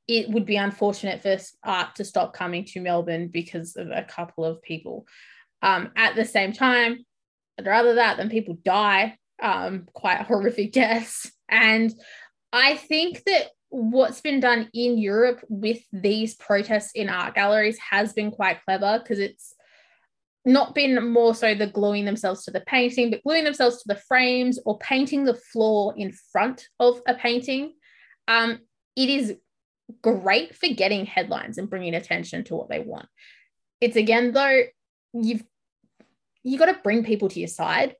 it would be unfortunate for art to stop coming to Melbourne because of a couple of people. Um, at the same time, I'd rather that than people die um, quite horrific deaths. And I think that what's been done in Europe with these protests in art galleries has been quite clever because it's not been more so the gluing themselves to the painting, but gluing themselves to the frames or painting the floor in front of a painting. Um, it is great for getting headlines and bringing attention to what they want. It's again though, you've you got to bring people to your side.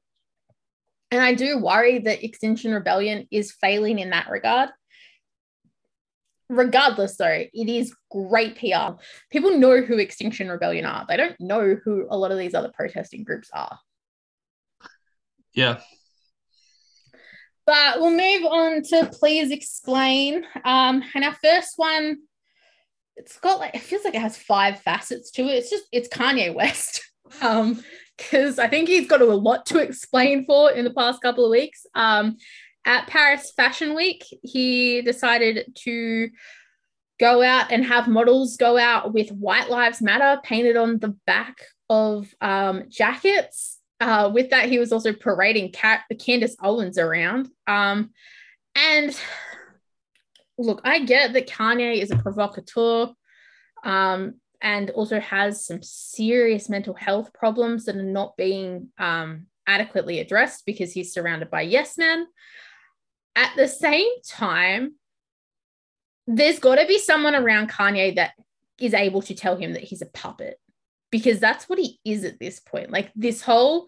And I do worry that Extinction Rebellion is failing in that regard regardless though it is great pr people know who extinction rebellion are. They don't know who a lot of these other protesting groups are. Yeah. But we'll move on to please explain. Um and our first one it's got like it feels like it has five facets to it. It's just it's kanye west. Um because i think he's got a lot to explain for in the past couple of weeks. Um at Paris Fashion Week, he decided to go out and have models go out with White Lives Matter painted on the back of um, jackets. Uh, with that, he was also parading Cat- Candace Owens around. Um, and look, I get that Kanye is a provocateur um, and also has some serious mental health problems that are not being um, adequately addressed because he's surrounded by yes men. At the same time, there's got to be someone around Kanye that is able to tell him that he's a puppet because that's what he is at this point. Like this whole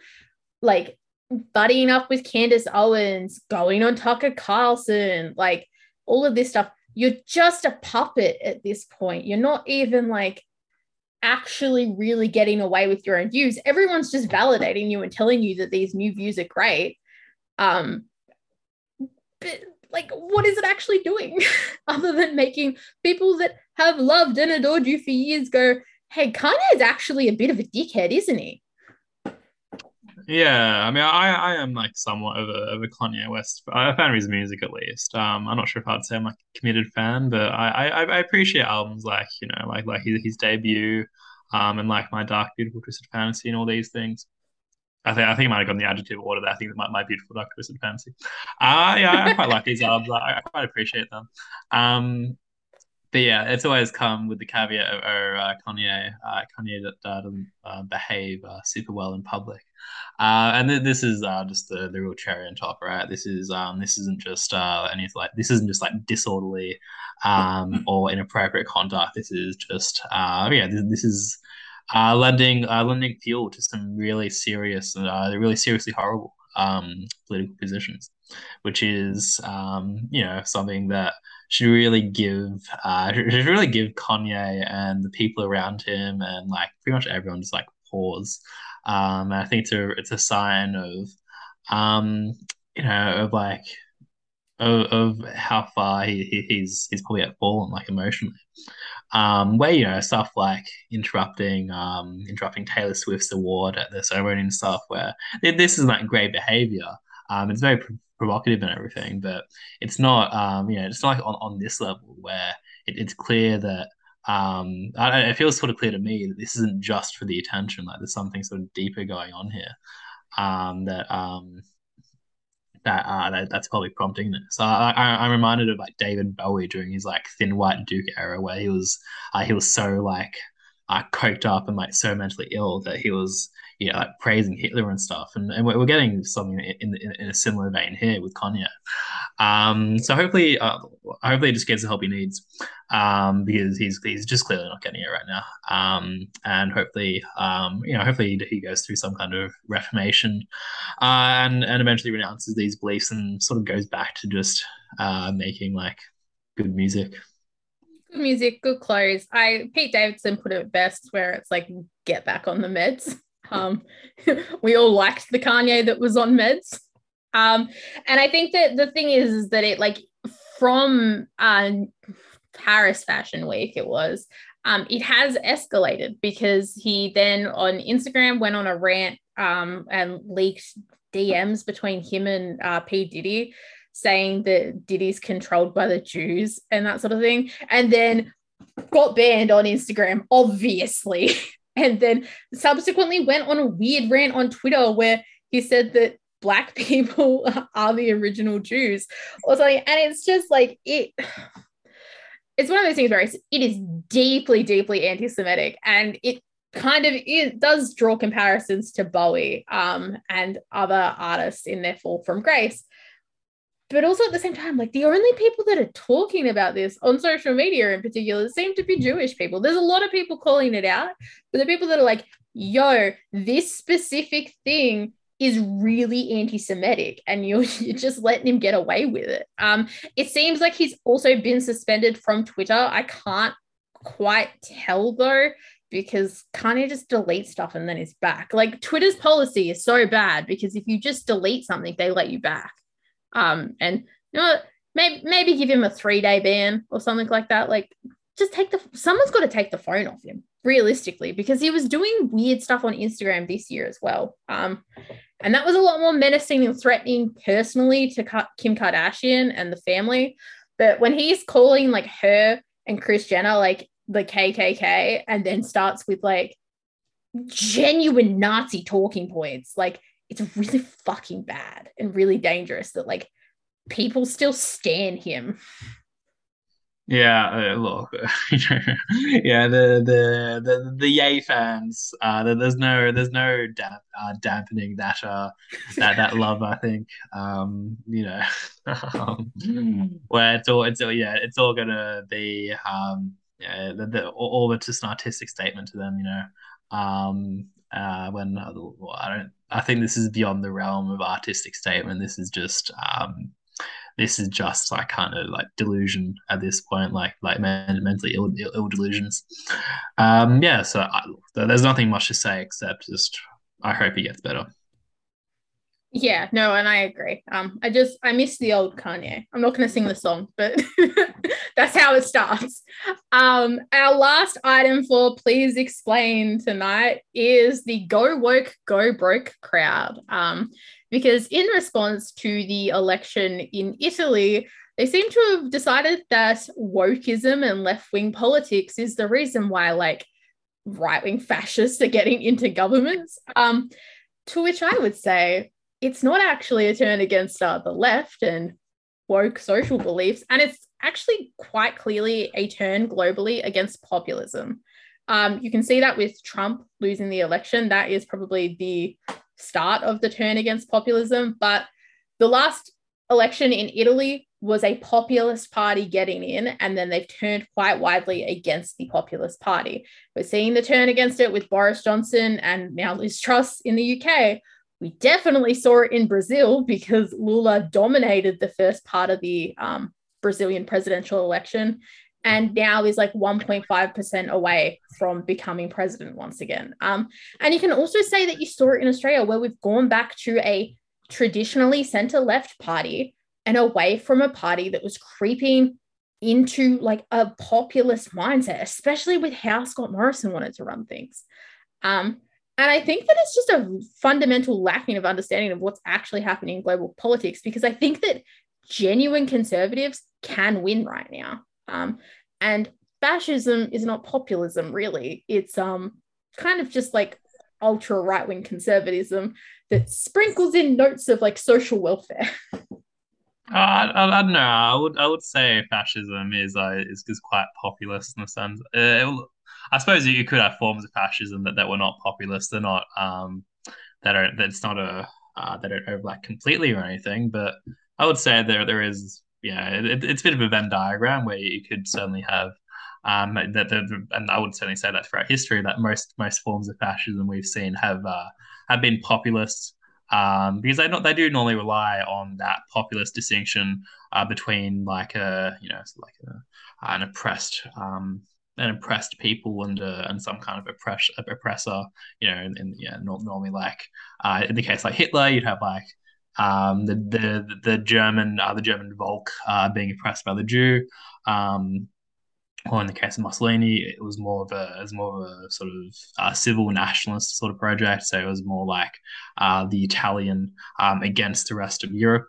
like buddying up with Candace Owens, going on Tucker Carlson, like all of this stuff. You're just a puppet at this point. You're not even like actually really getting away with your own views. Everyone's just validating you and telling you that these new views are great. Um, like what is it actually doing? Other than making people that have loved and adored you for years go hey kanye is actually a bit of a dickhead isn't he? Yeah i mean i i am like somewhat of a, of a kanye west a fan of his music at least. Um i'm not sure if i'd say i'm like a committed fan but i i, I appreciate albums like you know like like his, his debut um and like my dark beautiful twisted fantasy and all these things I think I think might have gotten the adjective order there. I think that my, my beautiful dark twisted fantasy. Uh yeah, I quite like these. I, I quite appreciate them. Um, but yeah, it's always come with the caveat of uh, Kanye. Uh, Kanye that uh, doesn't uh, behave uh, super well in public, uh, and th- this is just the, the real cherry on top, right? This is um, this isn't just uh, anything like this isn't just like disorderly um, or inappropriate conduct. This is just yeah, this, this is uh, lending uh, lending fuel to some really serious, uh, really seriously horrible um, political positions, which is um, you know something that should really give uh, should really give Kanye and the people around him and like pretty much everyone just like pause. Um, and I think it's a it's a sign of um, you know of like of, of how far he, he, he's he's probably at fallen like emotionally um, where you know stuff like interrupting um, interrupting Taylor Swift's award at the ceremony and stuff, where this is like great behavior. Um, it's very provocative and everything, but it's not um, you know it's not like on, on this level where it, it's clear that um, I, it feels sort of clear to me that this isn't just for the attention. Like there's something sort of deeper going on here um, that um, that, uh, that that's probably prompting this. So I, am reminded of like David Bowie during his like Thin White Duke era, where he was uh, he was so like uh, coked up and like so mentally ill that he was you know like praising Hitler and stuff. And, and we're, getting something in, in, in a similar vein here with Kanye. Um so hopefully uh, hopefully he just gets the help he needs. Um because he's he's just clearly not getting it right now. Um and hopefully um you know hopefully he goes through some kind of reformation uh, and and eventually renounces these beliefs and sort of goes back to just uh making like good music. Good music, good clothes. I Pete Davidson put it best where it's like get back on the meds. Um, we all liked the Kanye that was on meds. Um, and I think that the thing is, is that it like from uh, Paris Fashion Week, it was, um, it has escalated because he then on Instagram went on a rant um, and leaked DMs between him and uh, P. Diddy saying that Diddy's controlled by the Jews and that sort of thing. And then got banned on Instagram, obviously. and then subsequently went on a weird rant on Twitter where he said that black people are the original Jews or something. And it's just like it it's one of those things where it is deeply, deeply anti-Semitic and it kind of it does draw comparisons to Bowie um, and other artists in their fall from grace but also at the same time, like the only people that are talking about this on social media in particular seem to be Jewish people. There's a lot of people calling it out, but the people that are like, yo, this specific thing is really anti-Semitic and you're, you're just letting him get away with it. Um, it seems like he's also been suspended from Twitter. I can't quite tell though, because Kanye just delete stuff and then he's back. Like Twitter's policy is so bad because if you just delete something, they let you back. Um, and you know, maybe maybe give him a three day ban or something like that. Like, just take the someone's got to take the phone off him realistically because he was doing weird stuff on Instagram this year as well. Um, and that was a lot more menacing and threatening personally to Kim Kardashian and the family. But when he's calling like her and Kris Jenner like the KKK and then starts with like genuine Nazi talking points, like it's really fucking bad and really dangerous that like people still stand him. Yeah, uh, look, yeah, the the the the Ye fans. Uh, there's no there's no damp, uh, dampening that uh that that love. I think um you know um, where it's all it's all yeah it's all gonna be um yeah the, the all, all just an artistic statement to them. You know um uh when uh, I don't I think this is beyond the realm of artistic statement. This is just um, this is just like kind of like delusion at this point, like like mentally ill, Ill, Ill, delusions. Um, yeah, so I, there's nothing much to say except just I hope he gets better. Yeah, no, and I agree. Um, I just I miss the old Kanye. I'm not gonna sing the song, but that's how it starts. Um, our last item for please explain tonight is the go woke, go broke crowd. Um, because in response to the election in Italy, they seem to have decided that wokeism and left wing politics is the reason why like right wing fascists are getting into governments. Um, to which I would say it's not actually a turn against uh, the left and woke social beliefs, and it's actually quite clearly a turn globally against populism. Um, you can see that with Trump losing the election. That is probably the start of the turn against populism. But the last election in Italy was a populist party getting in, and then they've turned quite widely against the populist party. We're seeing the turn against it with Boris Johnson and now Liz Truss in the UK, we definitely saw it in Brazil because Lula dominated the first part of the um, Brazilian presidential election and now is like 1.5% away from becoming president once again. Um, and you can also say that you saw it in Australia where we've gone back to a traditionally center left party and away from a party that was creeping into like a populist mindset, especially with how Scott Morrison wanted to run things. Um, and I think that it's just a fundamental lacking of understanding of what's actually happening in global politics because I think that genuine conservatives can win right now. Um, and fascism is not populism, really. It's um kind of just like ultra right wing conservatism that sprinkles in notes of like social welfare. Uh, I, I, don't know. I would I would say fascism is uh, is, is quite populist in the sense. Uh, I suppose you could have forms of fascism that, that were not populist. They're not um, that are that's not a uh, that don't overlap completely or anything. But I would say there there is yeah, it, it's a bit of a Venn diagram where you could certainly have um, that the, and I would certainly say that throughout history that most most forms of fascism we've seen have uh, have been populist um, because they not they do normally rely on that populist distinction uh, between like a you know like a, an oppressed um, an oppressed people and uh, and some kind of oppress, oppressor you know in yeah normally like uh, in the case like Hitler you'd have like um, the the the German uh, the German Volk uh, being oppressed by the Jew. Um, or in the case of Mussolini, it was more of a, it was more of a sort of uh, civil nationalist sort of project. So it was more like uh, the Italian um, against the rest of Europe,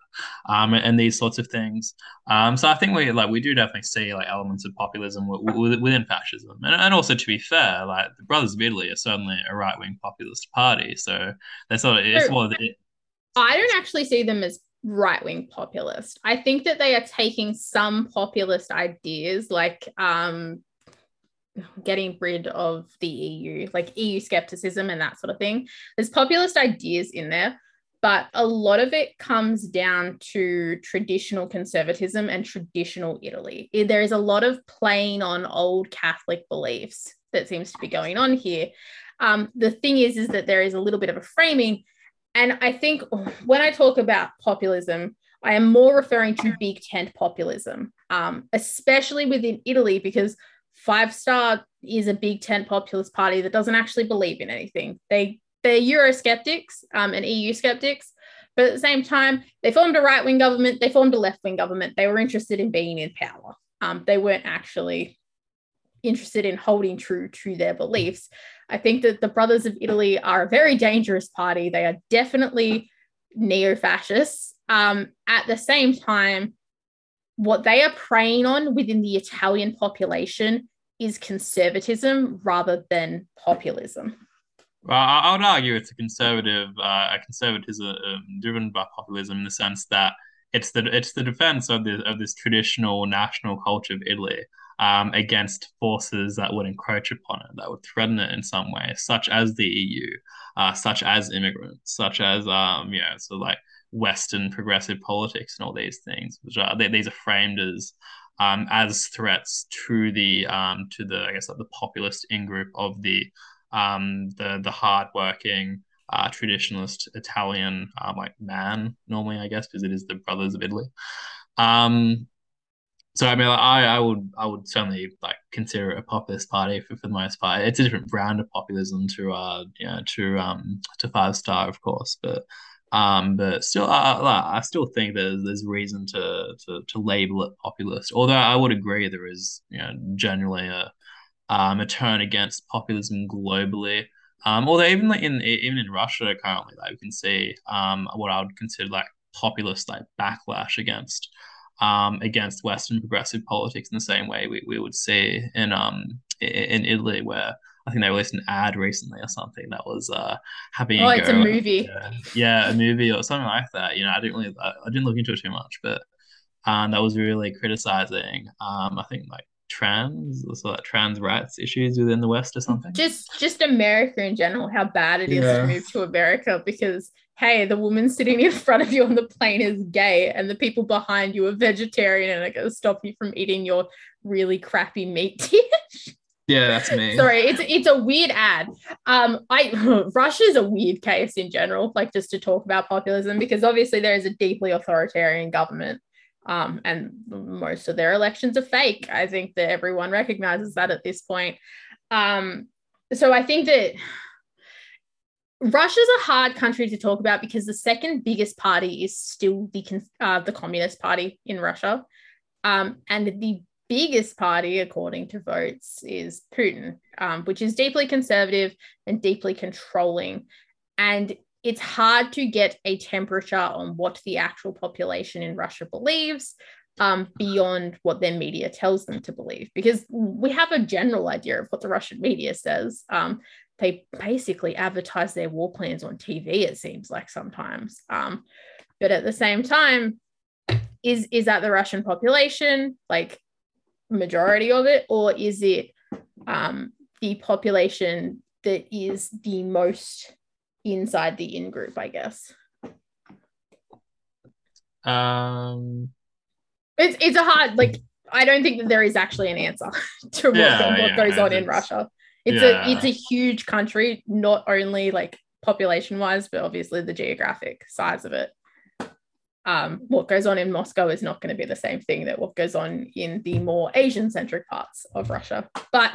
um, and these sorts of things. Um, so I think we like we do definitely see like elements of populism w- w- within fascism, and, and also to be fair, like the Brothers of Italy are certainly a right wing populist party. So they're sort of it's more. It, I don't actually see them as right wing populist. I think that they are taking some populist ideas like um, getting rid of the EU, like EU skepticism and that sort of thing. There's populist ideas in there, but a lot of it comes down to traditional conservatism and traditional Italy. There is a lot of playing on old Catholic beliefs that seems to be going on here. Um, the thing is, is that there is a little bit of a framing and I think when I talk about populism, I am more referring to big tent populism, um, especially within Italy, because Five Star is a big tent populist party that doesn't actually believe in anything. They they're Eurosceptics um, and EU skeptics, but at the same time, they formed a right wing government. They formed a left wing government. They were interested in being in power. Um, they weren't actually interested in holding true to their beliefs. I think that the Brothers of Italy are a very dangerous party. They are definitely neo fascists. Um, at the same time, what they are preying on within the Italian population is conservatism rather than populism. Well, I would argue it's a conservative, uh, a conservatism um, driven by populism in the sense that it's the it's the defense of this of this traditional national culture of Italy um, against forces that would encroach upon it, that would threaten it in some way, such as the EU, uh, such as immigrants, such as um, you know, so like Western progressive politics and all these things, which are they, these are framed as um, as threats to the um, to the I guess like the populist in group of the um, the the hardworking uh, traditionalist Italian uh, like man normally I guess because it is the brothers of Italy. Um, so I mean, like, I I would I would certainly like consider it a populist party for, for the most part. It's a different brand of populism to uh you know to um to Five Star of course, but um but still I, I, I still think there's there's reason to, to to label it populist. Although I would agree there is you know generally a um a turn against populism globally. Um, although even like in even in Russia currently, like we can see um what I would consider like populist like backlash against um, against Western progressive politics in the same way we, we would see in um in Italy, where I think they released an ad recently or something that was uh having oh, a it's a movie. Yeah, yeah, a movie or something like that. You know, I didn't really I, I didn't look into it too much, but um, that was really criticizing um I think like trans so like trans rights issues within the West or something. Just just America in general, how bad it is yeah. to move to America because hey, the woman sitting in front of you on the plane is gay, and the people behind you are vegetarian and are going to stop you from eating your really crappy meat dish. Yeah, that's me. Sorry, it's it's a weird ad. Um, I Russia's a weird case in general, like just to talk about populism, because obviously there is a deeply authoritarian government. Um, and most of their elections are fake. I think that everyone recognizes that at this point. Um, so I think that Russia's a hard country to talk about because the second biggest party is still the uh, the Communist Party in Russia, um, and the biggest party, according to votes, is Putin, um, which is deeply conservative and deeply controlling, and it's hard to get a temperature on what the actual population in Russia believes um, beyond what their media tells them to believe, because we have a general idea of what the Russian media says. Um, they basically advertise their war plans on TV, it seems like sometimes. Um, but at the same time, is is that the Russian population, like majority of it, or is it um, the population that is the most inside the in group, I guess. Um, It's it's a hard like I don't think that there is actually an answer to what, Yeah, what yeah, goes on in Russia. It's yeah. a it's a huge country, not only like population wise, but obviously the geographic size of it. Um, what goes on in Moscow is not going to be the same thing that what goes on in the more Asian centric parts of Russia. But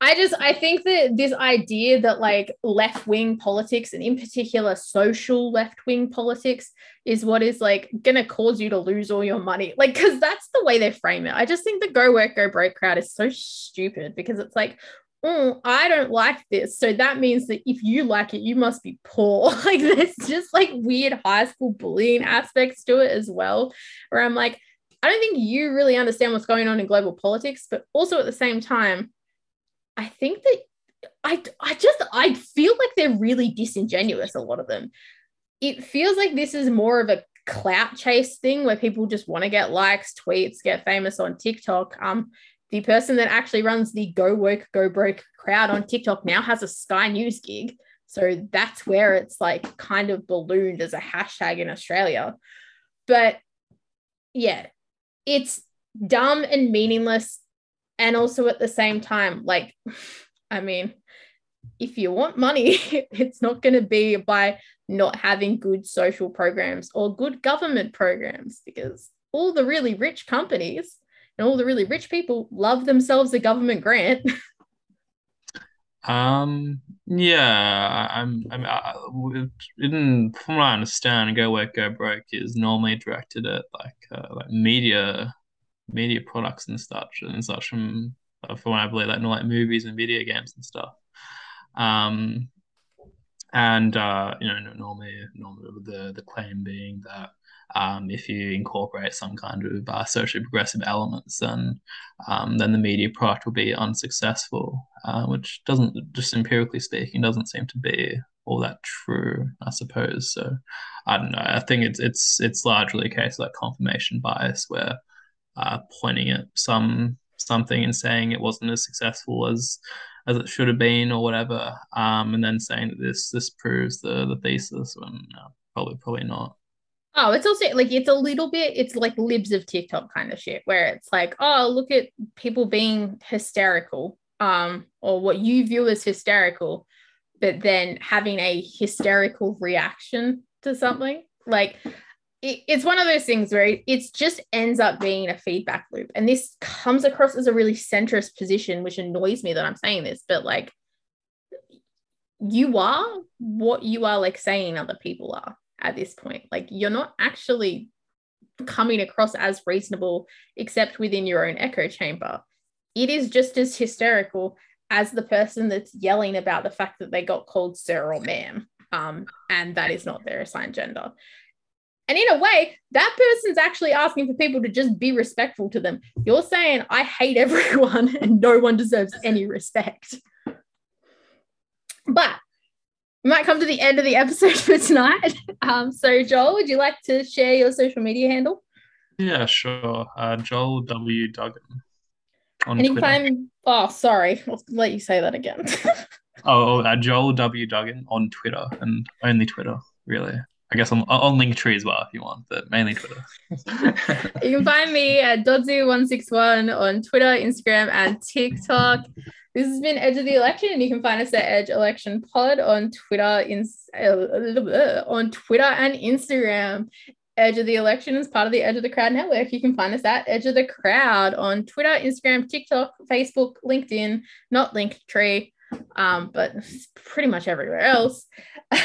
I just I think that this idea that like left wing politics and in particular social left wing politics is what is like going to cause you to lose all your money. Like, because that's the way they frame it. I just think the go woke, go broke crowd is so stupid because it's like, oh, I don't like this. So that means that if you like it, you must be poor. like, there's just like weird high school bullying aspects to it as well, where I'm like, I don't think you really understand what's going on in global politics, but also at the same time, I think that I, I just I feel like they're really disingenuous, a lot of them it feels like this is more of a clout chase thing where people just want to get likes, tweets, get famous on TikTok. Um, the person that actually runs the Go Woke, Go Broke crowd on TikTok now has a Sky News gig. So that's where it's like kind of ballooned as a hashtag in Australia. But yeah, it's dumb and meaningless. And also at the same time, like, I mean, if you want money, it's not going to be by not having good social programs or good government programs because all the really rich companies and all the really rich people love themselves a government grant. Um, yeah, I'm, I'm, I, in, from what I understand, Go Woke, Go Broke is normally directed at like, uh, like media, media products and such, and such from, uh, from what I believe, like, like movies and video games and stuff. Um, and uh, you know, normally, normally the the claim being that um, if you incorporate some kind of uh, socially progressive elements, then um, then the media product will be unsuccessful, uh, which doesn't just empirically speaking doesn't seem to be all that true, I suppose. So I don't know. I think it's it's it's largely a case of like confirmation bias, where uh, pointing at some something and saying it wasn't as successful as as it should have been or whatever, um, and then saying that this this proves the the thesis when no, probably probably not. Oh, it's also like it's a little bit, it's like libs of TikTok kind of shit where it's like, oh, look at people being hysterical, um, or what you view as hysterical, but then having a hysterical reaction to something. Like it, it's one of those things where it it's just ends up being a feedback loop. And this comes across as a really centrist position, which annoys me that I'm saying this, but like you are what you are like saying other people are at this point. Like you're not actually coming across as reasonable, except within your own echo chamber. It is just as hysterical as the person that's yelling about the fact that they got called sir or ma'am, um, and that is not their assigned gender. And in a way, that person's actually asking for people to just be respectful to them. You're saying, I hate everyone and no one deserves any respect. But we might come to the end of the episode for tonight. Um, so, Joel, would you like to share your social media handle? Yeah, sure. Uh, Joel W Duggan on and you can Twitter. find, oh, sorry, I'll let you say that again. Oh, uh, Joel W Duggan on Twitter and only Twitter, really. I guess I'm on Linktree as well if you want, but mainly Twitter. You can find me at doddsie161 on Twitter, Instagram, and TikTok. This has been Edge of the Election, and you can find us at Edge Election Pod on Twitter, in, uh, on Twitter and Instagram. Edge of the Election is part of the Edge of the Crowd network. You can find us at Edge of the Crowd on Twitter, Instagram, TikTok, Facebook, LinkedIn, not Linktree, um, but pretty much everywhere else.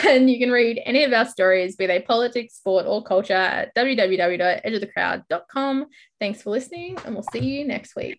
And you can read any of our stories, be they politics, sport, or culture, at www.edgeofthecrowd.com. Thanks for listening, and we'll see you next week.